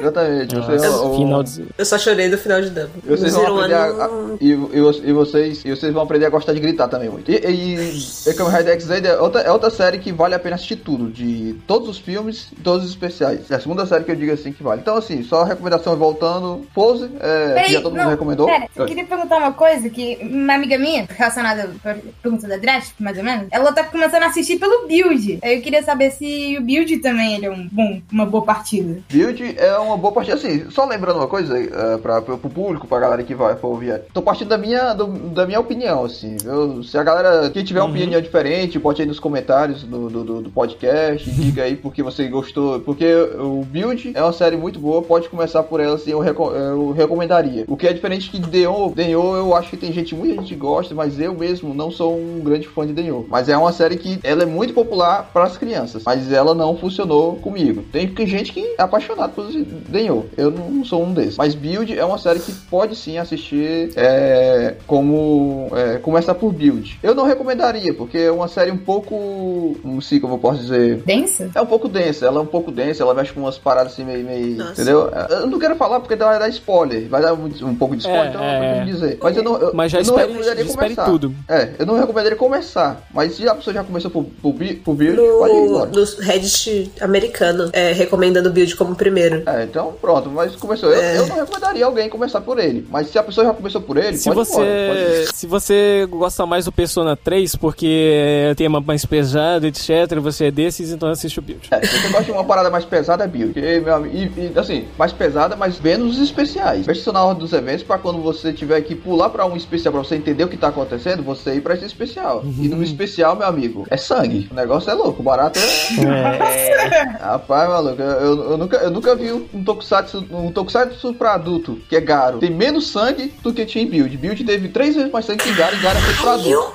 Exatamente. Vocês, Nossa, o- final de... eu só chorei no final de Double. Vocês vão Zero aprender One, a, a- e, e, e vocês, e vocês vão aprender a gostar de gritar também muito. E, e, e Kamen Rider X-Aid é outra, é outra série que vale a pena assistir tudo, de todos os filmes e todos os especiais. É a segunda série que eu digo assim que vale. Então, assim, só a recomendação voltando. Pose, é, que Peraí, já todo mundo não, recomendou. Pera, eu queria perguntar uma coisa que uma amiga minha, relacionada à pergunta da Draft, mais ou menos, ela tá começando a assistir pelo Build. Aí eu queria saber se o Build também ele é um bom, uma boa partida. Build é uma boa partida. Assim, só lembrando uma coisa, é, pra, pro público, pra galera que vai for ouvir. Tô partindo da minha, do- da minha opinião, assim. viu? Se a galera, quem tiver uma opinião diferente, bote aí nos comentários do, do, do- podcast, diga aí porque você gostou. Porque o Build é uma série muito boa, pode começar por ela, assim, eu, reco- eu recomendaria. O que é diferente que Denho, Denho eu acho que tem gente, muita gente gosta, mas eu mesmo não sou um grande fã de Denho. Mas é uma série que ela é muito popular para as crianças, mas ela não funcionou comigo. Tem gente que é apaixonado por Denho. Eu não sou um desses. Mas Build é uma série que pode sim assistir é, como é, começar por Build. Eu não recomendaria, porque é uma série um pouco, não sei como eu posso dizer, Densa? é um pouco densa, ela é um pouco densa, ela mexe com umas paradas assim meio. meio Nossa. entendeu? Eu não quero falar porque vai dar spoiler. Vai dar um, um pouco de spoiler, É, então é, eu não é. dizer. Mas eu não, eu, Mas já eu não espere- recomendaria já começar. tudo. É, eu não recomendaria começar. Mas se a pessoa já começou por, por, por build, pode ir No, embora. no Reddit americano, é, recomendando o build como primeiro. É, então pronto, mas começou. Eu, É. eu não recomendaria alguém começar por ele. Mas se a pessoa já começou por ele, Se pode ir embora, pode ir. Se você gosta mais do Persona 3, porque é tema mais pesado, etc., você é desses, então assiste o build. É, se você gosta de uma parada mais pesada, é build. E, meu amigo, e, e, assim, mais pesada, mas vendo os especiais. Veja na ordem dos eventos pra quando você tiver que pular pra um especial pra você entender o que tá acontecendo, você ir pra esse especial. E no especial, meu amigo, é sangue. O negócio é louco. O barato é. Rapaz, maluco, eu, eu- eu nunca, eu nunca vi um tokusatsu, um tokusatsu pra adulto, que é Garo. Tem menos sangue do que tinha em Build. Build teve três vezes mais sangue que Garo e Garo é feito pra adulto.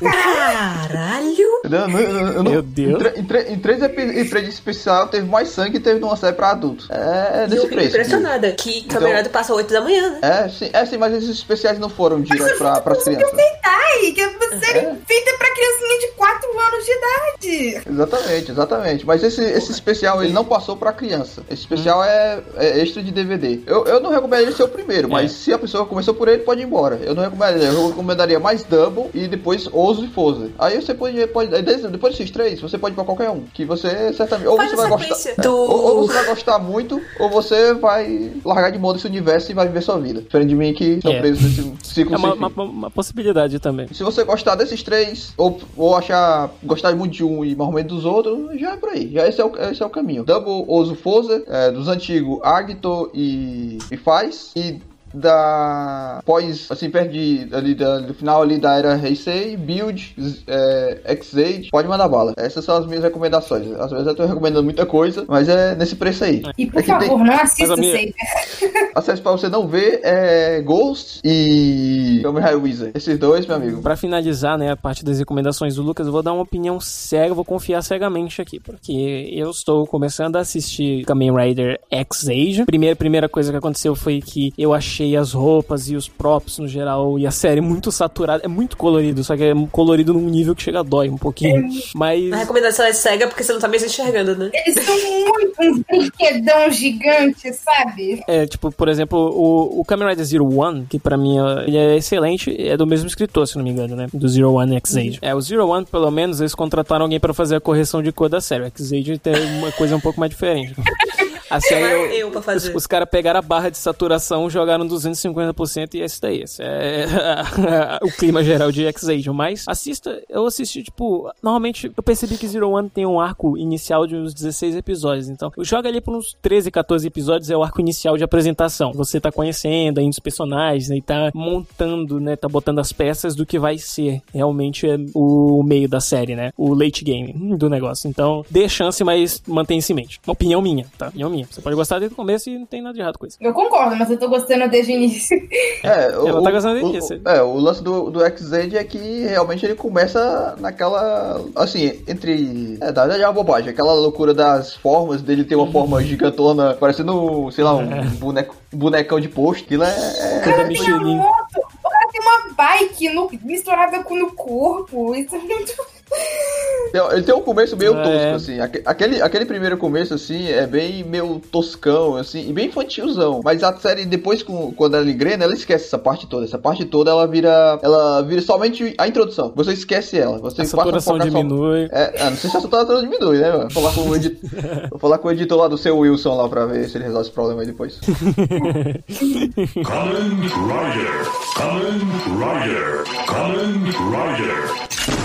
Caralho! Eu não- eu não- eu não- Meu Deus. Em, em em três epi- em três especial teve mais sangue que teve numa série pra adultos. É, é E desse eu fico preço. impressionada que Camerado passa 8 da manhã, né? É sim, é, sim, mas esses especiais não foram direto pra, pras crianças. Ai, que é uma série É. feita pra criancinha de 4 anos de idade. Exatamente, exatamente. Mas esse, esse especial ele não passou pra criança. Esse especial é, é extra de DVD. Eu, eu não recomendaria ser o primeiro, mas se a pessoa começou por ele, pode ir embora. Eu não recomendaria. Eu recomendaria mais Double e depois Oso e Forza. Aí você pode. pode des- depois desses três, você pode ir pra qualquer um. Que você certamente. Ou Faz você vai gostar. sequência é, do- ou, ou você vai gostar muito, ou você vai largar de mão desse universo e vai viver sua vida. Diferente de mim que estou É. preso nesse ciclo É uma, uma- uma possibilidade também. Se você gostar desses três, ou, ou achar gostar muito de um e mais ou menos dos outros, já é por aí. Já esse é o, esse é o caminho. Double Ozo Forza, é, dos antigos Agito e, e Faz. E da pós, assim, perto de, ali, da, do final ali da era Heisei, Build, é, X-Age, pode mandar bala. Essas são as minhas recomendações. Às vezes eu tô recomendando muita coisa, mas é nesse preço aí. E por É que tem- favor, não assista minha- Saber. Acesso pra você não ver é Ghost e e Kamen Rider Wizard. Esses dois, meu amigo. Pra finalizar, né, a parte das recomendações do Lucas, eu vou dar uma opinião cega, vou confiar cegamente aqui, porque eu estou começando a assistir Kamen Rider X-Age. Primeira, primeira coisa que aconteceu foi que eu achei as roupas e os props no geral e a série muito saturada. É muito colorido, só que é colorido num nível que chega a dói um pouquinho. Mas. A recomendação é cega porque você não tá mesmo enxergando, né? Eles são muito uns brinquedão gigante, sabe? É, tipo, por exemplo, o, o Kamen Rider Zero One, que pra mim é- ele é excelente, é do mesmo escritor, se não me engano, né? Do Zero One X-Age. É, o Zero One, pelo menos, eles contrataram alguém pra fazer a correção de cor da série. O X-Age tem uma coisa um pouco mais diferente. A série, eu- Eu pra fazer. os, os caras pegaram a barra de saturação, jogaram 250% e esse daí. Esse é o clima geral de X-Age. Mas assista, eu assisti, tipo, normalmente eu percebi que Zero One tem um arco inicial de uns 16 episódios. Então, joga ali por uns 13, 14 episódios é o arco inicial de apresentação. Você tá conhecendo ainda os personagens, né, e tá montando, né, tá botando as peças do que vai ser realmente é, o meio da série, né? O late game do negócio. Então, dê chance, mas mantenha-se em mente. Uma opinião minha, tá? Opinião minha. Você pode gostar desde o começo e não tem nada de errado com isso. Eu concordo, mas eu tô gostando desde o início. É, vou tá gostando o, disso. o- é, o lance do, do X-Age é que realmente ele começa naquela. Assim, entre. É, verdade é uma bobagem. Aquela loucura das formas, dele ter uma forma gigantona, parecendo, sei lá, um boneco, um bonecão de posto. Aquilo é. é- Tem uma moto, o cara tem uma bike no- misturada com no corpo. Isso é muito. Ele tem um começo meio É. tosco, assim. Aque- Aquele, aquele primeiro começo, assim, é bem meio toscão, assim, e bem infantilzão. Mas a série, depois, com, quando ela engrena, ela esquece essa parte toda. Essa parte toda, ela vira. Ela vira somente a introdução. Você esquece ela. Você A saturação focar só- diminui. É, ah, não sei se a saturação diminui, né, mano? Vou falar com o editor, vou falar com o editor lá do seu Wilson lá pra ver se ele resolve esse problema aí depois. Kamen Rider. Kamen Rider. Kamen Rider.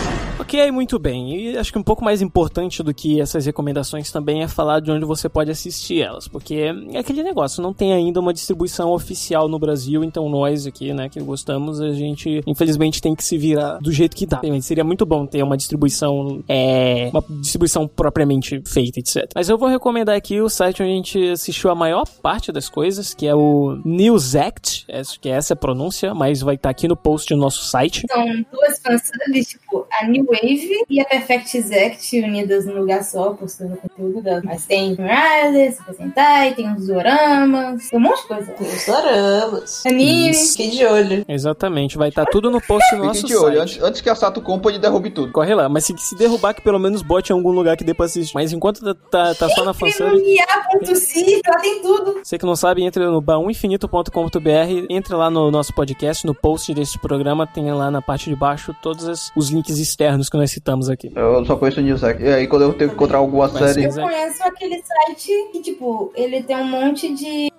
Ok, muito bem. E acho que um pouco mais importante do que essas recomendações também é falar de onde você pode assistir elas. Porque é aquele negócio, não tem ainda uma distribuição oficial no Brasil, então nós aqui, né, que gostamos, a gente infelizmente tem que se virar do jeito que dá. Seria muito bom ter uma distribuição, é, uma distribuição propriamente feita, etc. Mas eu vou recomendar aqui o site onde a gente assistiu a maior parte das coisas, que é o Newsect, acho que essa é a pronúncia, mas vai estar aqui no post do nosso site. São duas fansubs, tipo, a New Wave e a Perfect Exact unidas num lugar só, postando conteúdo dela. Mas tem Super Sentai, tem uns Doramas, tem um monte de coisa. Os doramas. Anime. Fiquei de olho. Exatamente, vai estar tudo no post do nosso Fique de olho, site. antes, antes que a Sato Company derrube tudo. Corre lá, mas se, se derrubar que pelo menos bote em algum lugar que dê pra assistir. Mas enquanto tá, tá, tá só na Entre fansub, IA.ci, lá tem tudo. você que não sabe, entre no baúinfinito.com.br, entre lá no nosso podcast, no post deste programa, tem lá na parte de baixo todos os links externos que nós citamos aqui. Eu só conheço o Newsec. E aí, quando eu tenho que encontrar alguma Mas série. Eu conheço aquele site que, tipo, ele tem um monte de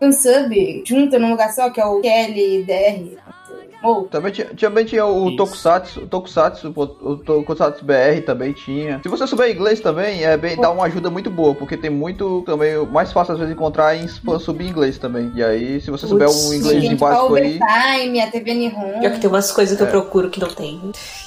fansub junto num lugar só, que é o KLDR. Ou Também tinha, também tinha o Isso. Tokusatsu, o Tokusatsu, o Tokusatsu BR também tinha. Se você souber inglês também, é bem, dá uma ajuda muito boa, porque tem muito também, mais fácil às vezes encontrar em sub inglês também. E aí, se você souber Putz, um inglês tipo, a básico aí, Overtime, a TV Nihon. Pior que tem umas coisas que eu procuro que não tem.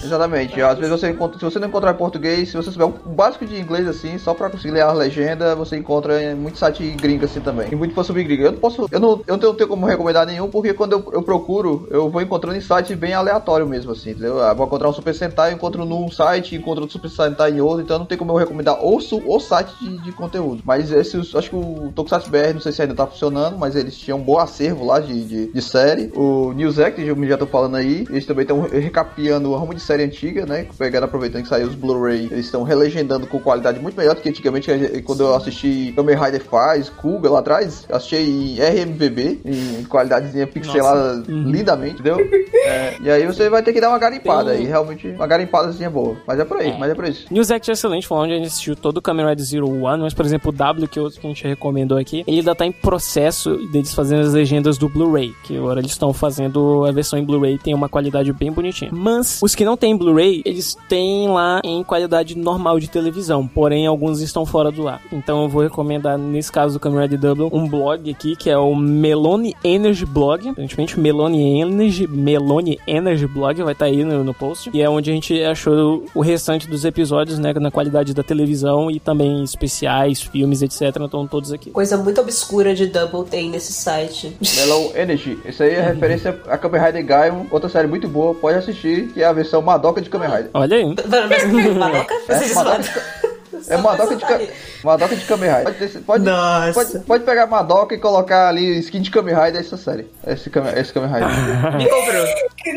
exatamente. Às vezes você encontra, se você não encontrar em português, se você souber um básico de inglês assim, só pra conseguir ler a legenda, você encontra em muito site gringo assim também. E muito sub gringo. Eu não posso, eu não, eu não tenho como recomendar nenhum, porque quando eu, eu procuro, eu vou encontrando em site bem aleatório mesmo assim, entendeu? Eu vou encontrar um Super Sentai, eu encontro num site, encontro outro Super Sentai em outro, então não tem como eu recomendar o, su- o site de, de conteúdo. Mas esse, acho que o Tokusatsu BR, não sei se ainda tá funcionando, mas eles tinham um bom acervo lá de, de, de série. O Newsec, que eu já tô falando aí, eles também estão recapiando a ramo de série antiga, né? Pegando, aproveitando que saiu os Blu-ray, eles estão relegendando com qualidade muito melhor do que antigamente, quando eu assisti Kamen Rider Faz, Kuga lá atrás, eu assisti em RMVB, em qualidadezinha pixelada lindamente, entendeu? É, e aí você vai ter que dar uma garimpada Tem- aí, realmente, uma garimpadazinha boa. Mas é por aí, É. mas é por isso. News Act é excelente, foi onde a gente assistiu todo o Kamen Rider Zero One, mas, por exemplo, o W, que, é outro que a gente recomendou aqui, ele ainda tá em processo deles fazendo as legendas do Blu-ray, que agora eles estão fazendo a versão em Blu-ray, tem uma qualidade bem bonitinha. Mas, os que não têm Blu-ray, eles têm lá em qualidade normal de televisão, porém, alguns estão fora do ar. Então, eu vou recomendar, nesse caso do Kamen Rider Double, um blog aqui, que é o Melone Energy Blog, aparentemente Melone Energy, Melone Energy Blog, vai estar aí no, no post. E é onde a gente achou o restante dos episódios, né, na qualidade da televisão e também especiais, filmes, etc. Estão todos aqui. Coisa muito obscura de Double tem nesse site. Melon Energy. Isso aí é referência a Kamen Rider Gaimon, outra série muito boa, pode assistir, que é a versão Madoka de Kamen Rider. Olha aí. Madoka? Você Madoka? É Madoka de, Ka- Madoka de Kamen Rider. Pode, ter- pode, Nossa. pode, pode pegar Madoka e colocar ali skin de Kamen Rider essa série. Esse Kamen, esse Kamen Rider. Me comprou.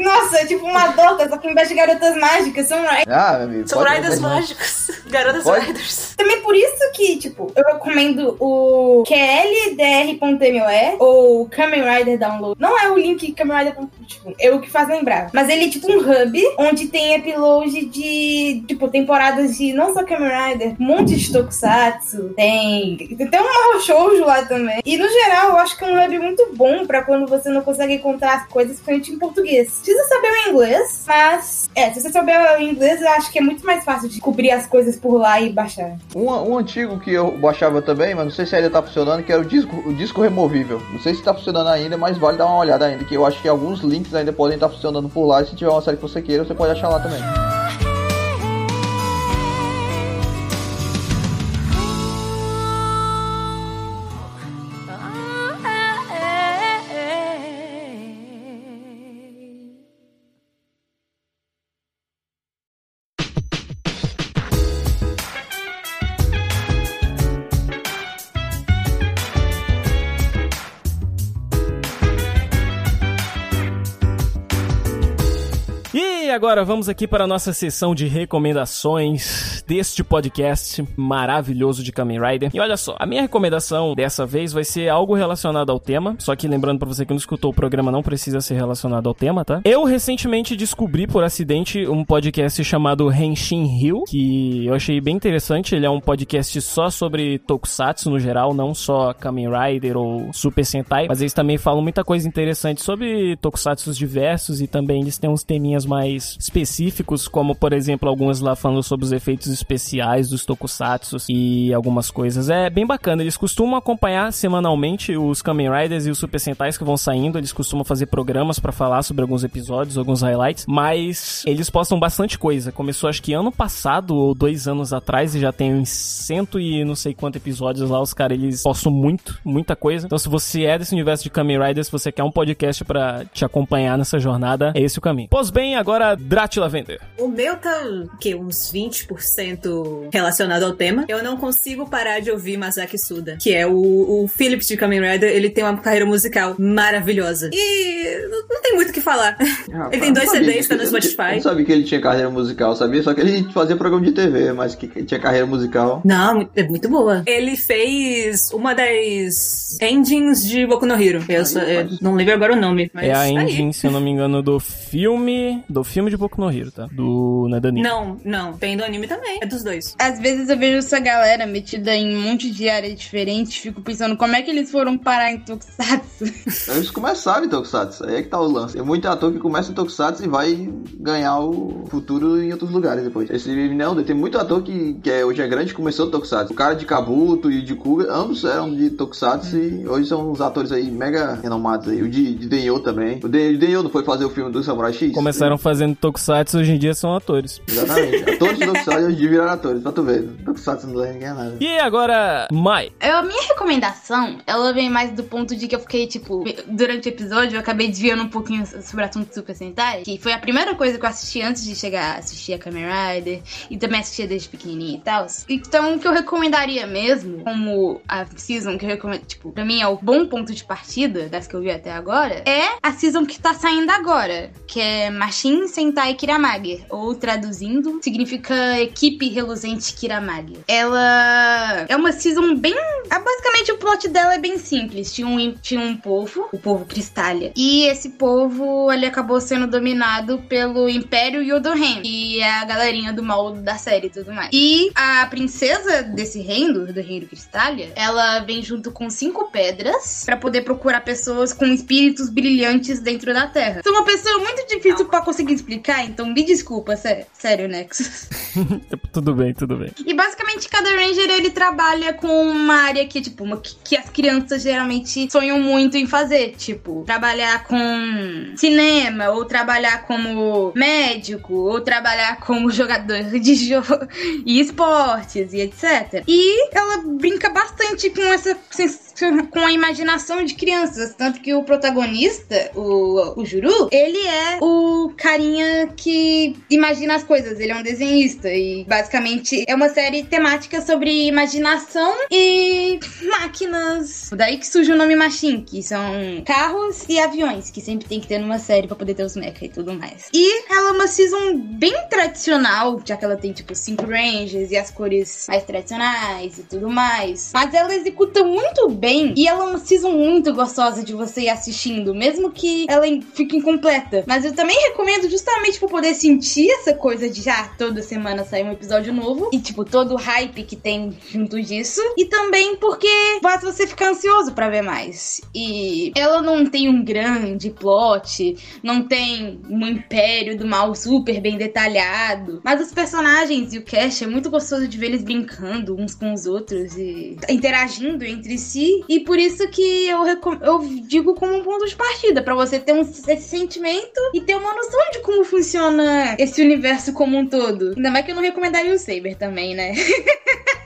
Nossa, é tipo uma dota, só que ao invés de garotas mágicas, são Riders. ah, meu amigo. São pode- Riders mágicos. Garotas Pode? Riders. Também por isso que, tipo, eu recomendo o QLDR.me ou Kamen Rider Download. Não é o link Kamen Rider, tipo, é o que faz lembrar. Mas ele é tipo um hub onde tem upload de, tipo, temporadas de não só Kamen Rider, um monte de Tokusatsu, tem. Tem um Shoujo lá também. E no geral, eu acho que é um hub muito bom pra quando você não consegue encontrar as coisas, principalmente em português. Precisa saber o inglês, mas. É, se você souber o inglês, eu acho que é muito mais fácil de cobrir as coisas por lá e baixar. Um, um antigo que eu baixava também, mas não sei se ainda tá funcionando, que era o disco, o disco removível. Não sei se tá funcionando ainda, mas vale dar uma olhada ainda, que eu acho que alguns links ainda podem estar funcionando por lá. E se tiver uma série que você queira, você pode achar lá também. E agora vamos aqui para a nossa sessão de recomendações deste podcast maravilhoso de Kamen Rider. E olha só, a minha recomendação dessa vez vai ser algo relacionado ao tema, só que lembrando para você que não escutou o programa não precisa ser relacionado ao tema, tá? Eu recentemente descobri por acidente um podcast chamado Henshin Hill, que eu achei bem interessante, ele é um podcast só sobre tokusatsu no geral, não só Kamen Rider ou Super Sentai, mas eles também falam muita coisa interessante sobre tokusatsus diversos e também eles têm uns teminhas mais específicos, como por exemplo algumas lá falando sobre os efeitos especiais dos tokusatsus e algumas coisas. É bem bacana, eles costumam acompanhar semanalmente os Kamen Riders e os Super Sentais que vão saindo, eles costumam fazer programas pra falar sobre alguns episódios, alguns highlights, mas eles postam bastante coisa. Começou acho que ano passado ou dois anos atrás e já tem cento e não sei quantos episódios lá, os caras eles postam muito, muita coisa. Então se você é desse universo de Kamen Riders, se você quer um podcast pra te acompanhar nessa jornada, é esse o caminho. Pois bem, agora Drácula Vender. O meu tá, o quê? Uns 20% relacionado ao tema. Eu não consigo parar de ouvir Masaki Suda, que é o, o Phillips de Kamen Rider. Ele tem uma carreira musical maravilhosa. E não, não tem muito o que falar. Ah, Ele tem eu dois CDs, que- tá no eu Spotify. não sabia que ele tinha carreira musical, sabia? Só que ele fazia programa de TV, mas que que tinha carreira musical. Não, é muito boa. Ele fez uma das engines de Boku no Hero. Eu só- é, não lembro agora o nome, mas é a tá aí. engine, se eu não me engano, do filme. Do filme de Boku no Hero, tá? Do Nadani. Não, não. Tem do anime também. É dos dois. Às vezes eu vejo essa galera metida em um monte de áreas diferentes, fico pensando como é que eles foram parar em Tokusatsu. Eles começaram em Tokusatsu, aí é que tá o lance. Tem muito ator que começa em Tokusatsu e vai ganhar o futuro em outros lugares depois. Esse não, tem muito ator que, que é, hoje é grande começou em Tokusatsu. O cara de Kabuto e de Kuga, ambos eram de Tokusatsu e hoje são uns atores aí mega renomados aí. O de, de Denyo também. O de, Denyo não foi fazer o filme do Samurai X? Começaram fazendo Tokusatsu, hoje em dia são atores. Exatamente. Atores de Tokusatsu hoje em dia viraram atores, pra tu ver. Tokusatsu não leva ninguém nada. E agora, Mai. Eu, a minha recomendação, ela vem mais do ponto de que eu fiquei, tipo, durante o episódio, eu acabei desviando um pouquinho sobre o assunto do Super Sentai, que foi a primeira coisa que eu assisti antes de chegar a assistir a Kamen Rider, e também assistia desde pequenininha e tal. Então, o que eu recomendaria mesmo, como a season que eu recomendo, tipo, pra mim é o bom ponto de partida das que eu vi até agora, é a season que tá saindo agora, que é Machine Sentai Kiramage, ou traduzindo, significa Equipe Reluzente Kiramage. Ela é uma season bem ah, basicamente o plot dela é bem simples. Tinha um, tinha um povo, o povo Cristália. E esse povo ele acabou sendo dominado pelo Império Yodohen, que é a galerinha do mal da série e tudo mais. E a princesa desse reino, do reino Cristália, ela vem junto com cinco pedras pra poder procurar pessoas com espíritos brilhantes dentro da Terra. Sou uma pessoa muito difícil pra conseguir explicar, então me desculpa, sé- sério, Nexus. tudo bem, tudo bem. E basicamente cada Ranger ele trabalha com uma área que, tipo, uma, que, que as crianças geralmente sonham muito em fazer. Tipo, trabalhar com cinema, ou trabalhar como médico, ou trabalhar como jogador de jogo e esportes e etc. E ela brinca bastante com essa com a imaginação de crianças. Tanto que o protagonista, o, o Juru, ele é o carinha que imagina as coisas. Ele é um desenhista. E basicamente é uma série temática sobre imaginação e máquinas. Daí que surge o nome Machine, que são carros e aviões, que sempre tem que ter numa série pra poder ter os mecha e tudo mais. E ela é uma season bem tradicional, já que ela tem tipo cinco ranges e as cores mais tradicionais e tudo mais. Mas ela executa muito bem e ela é uma season muito gostosa de você ir assistindo, mesmo que ela fique incompleta. Mas eu também recomendo justamente pra poder sentir essa coisa de já ah, toda semana sair um episódio novo e tipo todo o hype que tem junto disso. E também porque faz você ficar ansioso para ver mais. E ela não tem um grande plot, não tem um império do mal super bem detalhado, mas os personagens e o cast é muito gostoso de ver eles brincando uns com os outros e interagindo entre si. E por isso que eu, eu digo como um ponto de partida, para você ter um, esse sentimento e ter uma noção de como funciona esse universo como um todo. Ainda mais que eu não recomendaria o Saber também, né?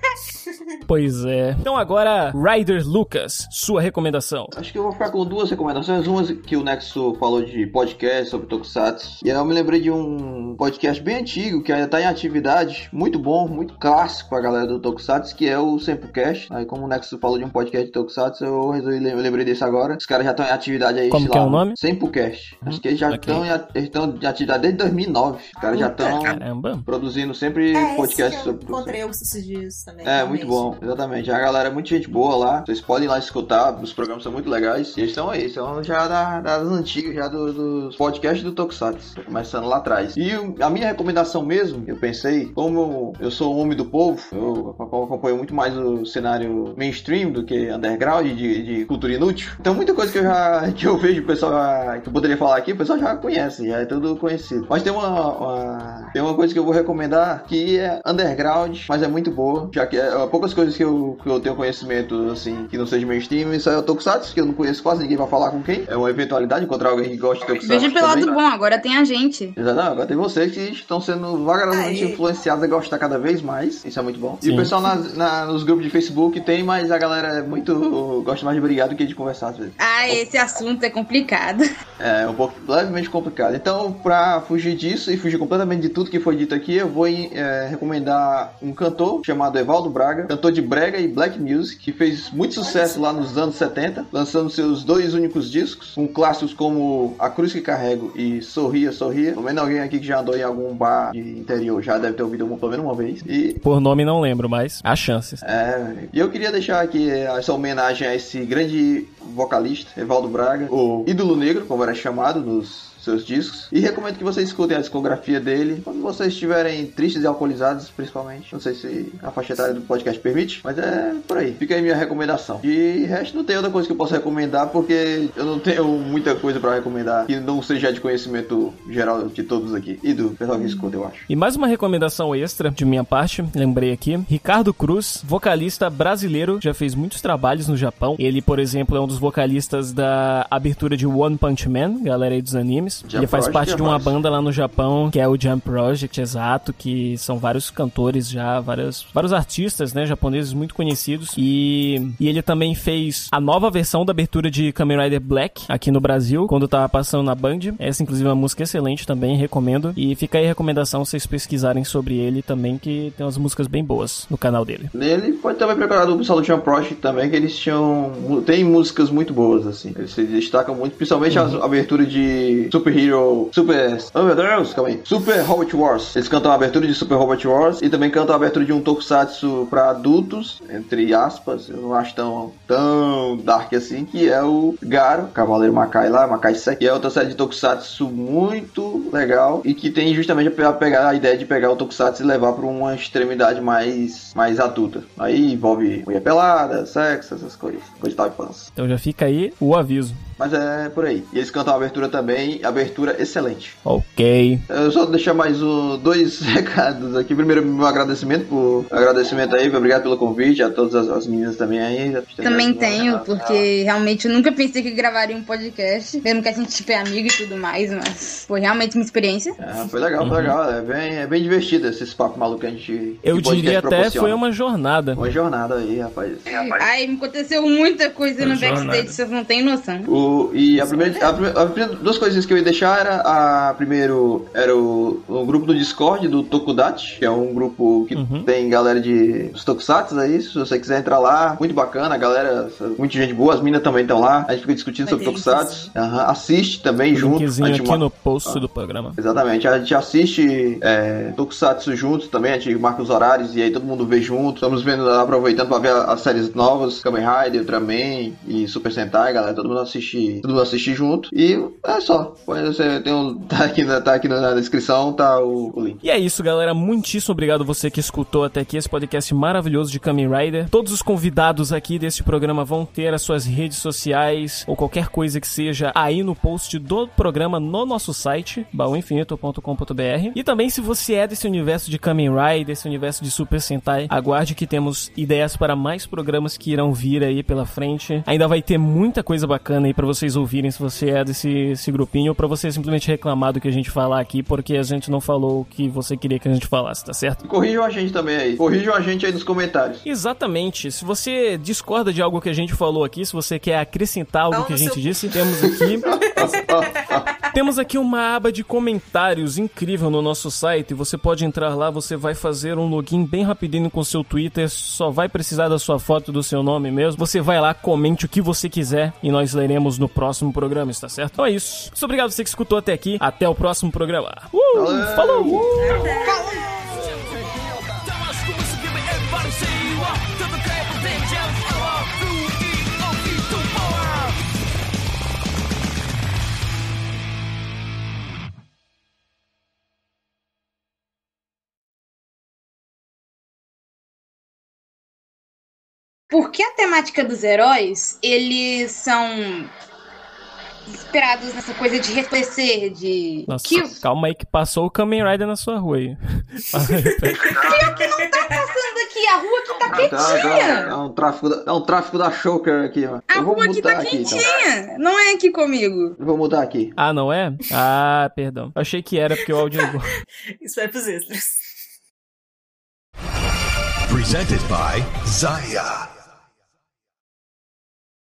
Pois é. Então agora, Ryder Lucas, sua recomendação. Acho que eu vou ficar com duas recomendações. Uma que o Nexo falou de podcast sobre Tokusatsu. E aí eu me lembrei de um podcast bem antigo, que ainda tá em atividade. Muito bom, muito clássico pra galera do Tokusatsu, que é o Sempocast. Aí como o Nexo falou de um podcast de Tokusatsu, eu resolvi eu lembrei desse agora. Os caras já estão em atividade aí. Como que lá, é o nome? Sempocast. Acho que eles já estão okay. em, em atividade desde 2009. Os caras já estão produzindo sempre é, podcasts sobre... encontrei esses dias também. É, muito bom. Exatamente. A galera é muito gente boa lá. Vocês podem ir lá escutar. Os programas são muito legais. E eles estão aí. São já da, das antigas, já do, dos podcasts do Tokusatsu. Começando lá atrás. E a minha recomendação mesmo, eu pensei, como eu sou homem do povo, eu acompanho muito mais o cenário mainstream do que underground de, de cultura inútil. Então muita coisa que eu já que eu vejo o pessoal que eu poderia falar aqui, o pessoal já conhece, já é tudo conhecido. Mas tem uma, uma tem uma coisa que eu vou recomendar que é underground, mas é muito boa, já que é, poucas coisas que eu, que eu tenho conhecimento, assim, que não seja mainstream, isso é o Tokusatsu, que eu não conheço quase ninguém pra falar com quem. É uma eventualidade encontrar alguém que gosta de Tokusatsu. Veja pelo lado bom, agora tem a gente. Exatamente, agora tem vocês que estão sendo vagarosamente influenciados a gostar cada vez mais. Isso é muito bom. Sim. E o pessoal nas, na, nos grupos de Facebook tem, mas a galera é muito. gosta mais de brigar do que de conversar às vezes. Ah, esse assunto é complicado. É, um pouco levemente complicado. Então, pra fugir disso e fugir completamente de tudo que foi dito aqui, eu vou é, recomendar um cantor chamado Evaldo Braga, cantor de brega e black music, que fez muito sucesso lá nos anos 70, lançando seus dois únicos discos, com clássicos como A Cruz que Carrego e Sorria, Sorria. Pelo menos alguém aqui que já andou em algum bar de interior já deve ter ouvido pelo menos uma vez. E... Por nome não lembro, mas há chances. É, e eu queria deixar aqui essa homenagem a esse grande vocalista, Evaldo Braga, o ídolo negro, como era chamado nos seus discos. E recomendo que vocês escutem a discografia dele quando vocês estiverem tristes e alcoolizados, principalmente. Não sei se a faixa etária do podcast permite, mas é por aí. Fica aí minha recomendação. E resto não tem outra coisa que eu possa recomendar, porque eu não tenho muita coisa para recomendar que não seja de conhecimento geral de todos aqui e do pessoal que escuta, eu acho. E mais uma recomendação extra de minha parte, lembrei aqui. Ricardo Cruz, vocalista brasileiro, já fez muitos trabalhos no Japão. Ele, por exemplo, é um dos vocalistas da abertura de One Punch Man, galera aí dos animes. Jump ele faz Project parte é de uma banda lá no Japão, que é o Jump Project, exato, que são vários cantores já, vários, vários artistas, né, japoneses muito conhecidos. E, e ele também fez a nova versão da abertura de Kamen Rider Black aqui no Brasil, quando tava passando na Band. Essa, inclusive, é uma música excelente também, recomendo. E fica aí a recomendação vocês pesquisarem sobre ele também, que tem umas músicas bem boas no canal dele. Ele foi também preparado o pessoal do Jump Project também, que eles tinham. Tem músicas muito boas, assim. Eles se destacam muito, principalmente uhum. a abertura de Super Hero. Super. Oh meu Deus, calma aí. Super Robot Wars. Eles cantam a abertura de Super Robot Wars e também cantam a abertura de um tokusatsu pra adultos, entre aspas. Eu não acho tão, tão dark assim, que é o Garo, Cavaleiro Makai lá, Makai Sek. Que é outra série de tokusatsu muito legal e que tem justamente a pegar a ideia de pegar o tokusatsu e levar pra uma extremidade mais, mais adulta. Aí envolve mulher pelada, sexo, essas coisas. Coisa de tal e Então já fica aí o aviso. Mas é por aí. E eles cantam a abertura também. A abertura excelente. Ok. Eu só deixar mais um, dois recados aqui. Primeiro, meu agradecimento por agradecimento aí, obrigado pelo convite, a todas as, as meninas também aí. Também tenho, porque realmente eu nunca pensei que gravaria um podcast, mesmo que a gente tipo, é amigo e tudo mais, mas foi realmente uma experiência. Ah, foi legal, foi legal. É bem, é bem divertido esses papos malucos que a gente. Eu diria até foi uma jornada. Uma jornada aí, rapaz. Ai, me aconteceu muita coisa no jornada. backstage, vocês não têm noção. O, e a primeira, a, a primeira- duas coisinhas que eu ia deixar era a primeiro era o, o grupo do Discord do Tokudachi, que é um grupo que Uhum. tem galera de Tokusatsu aí, se você quiser entrar lá, muito bacana, a galera, muita gente boa, as minas também estão lá, a gente fica discutindo sobre. Tokusatsu, Aham, assiste também junto, Linkzinho a gente aqui no post do programa. Exatamente, a gente assiste é, Tokusatsu juntos também, a gente marca os horários e aí todo mundo vê junto. Estamos vendo, aproveitando pra ver as séries novas, Kamen Rider, Ultraman e Super Sentai, galera. Todo mundo assiste, todo mundo assiste junto. E é só. Você tem um, tá aqui, na, tá aqui na descrição, tá o, o link. E é isso, galera. Muitíssimo obrigado você que escutou até aqui esse podcast maravilhoso de Kamen Rider. Todos os convidados aqui deste programa vão ter as suas redes sociais ou qualquer coisa que seja aí no post do programa no nosso site, baúinfinito.com.br. E também, se você é desse universo de Kamen Rider, esse universo de Super Sentai, aguarde que temos ideias para mais programas que irão vir aí pela frente. Ainda vai ter muita coisa bacana aí pra vocês ouvirem se você é desse esse grupinho, ou pra você simplesmente reclamar do que a gente falar aqui, porque a gente não falou o que você queria que a gente falasse, tá certo? Corrijam a gente também aí. Corrijam a gente aí nos comentários. Exatamente. Se você discorda de algo que a gente falou aqui, se você quer acrescentar algo Pau que a gente seu- disse, temos aqui Temos aqui uma aba de comentários incrível no nosso site. Você pode entrar lá, você vai fazer um login bem rapidinho com seu Twitter, só vai precisar da sua foto e do seu nome mesmo. Você vai lá, comente o que você quiser e nós leremos no próximo programa, está certo? Então é isso. Muito obrigado você que escutou até aqui. Até o próximo programa. Uh, falou! Por que a temática dos heróis, eles são inspirados nessa coisa de resplandecer, de... Nossa, Que calma aí que passou o Kamen Rider na sua rua aí. Fala aí, pera. tá passando aqui, a rua aqui tá Ah, tá, tá, é um tráfico da, é um tráfico da Shoker aqui, mano. A Eu vou rua aqui mudar tá aqui, então. quentinha. Não é aqui comigo. Eu vou mudar aqui. Ah, não é? Ah, perdão. Eu achei que era porque o áudio ligou. Isso vai pros extras. Presented by Zaya.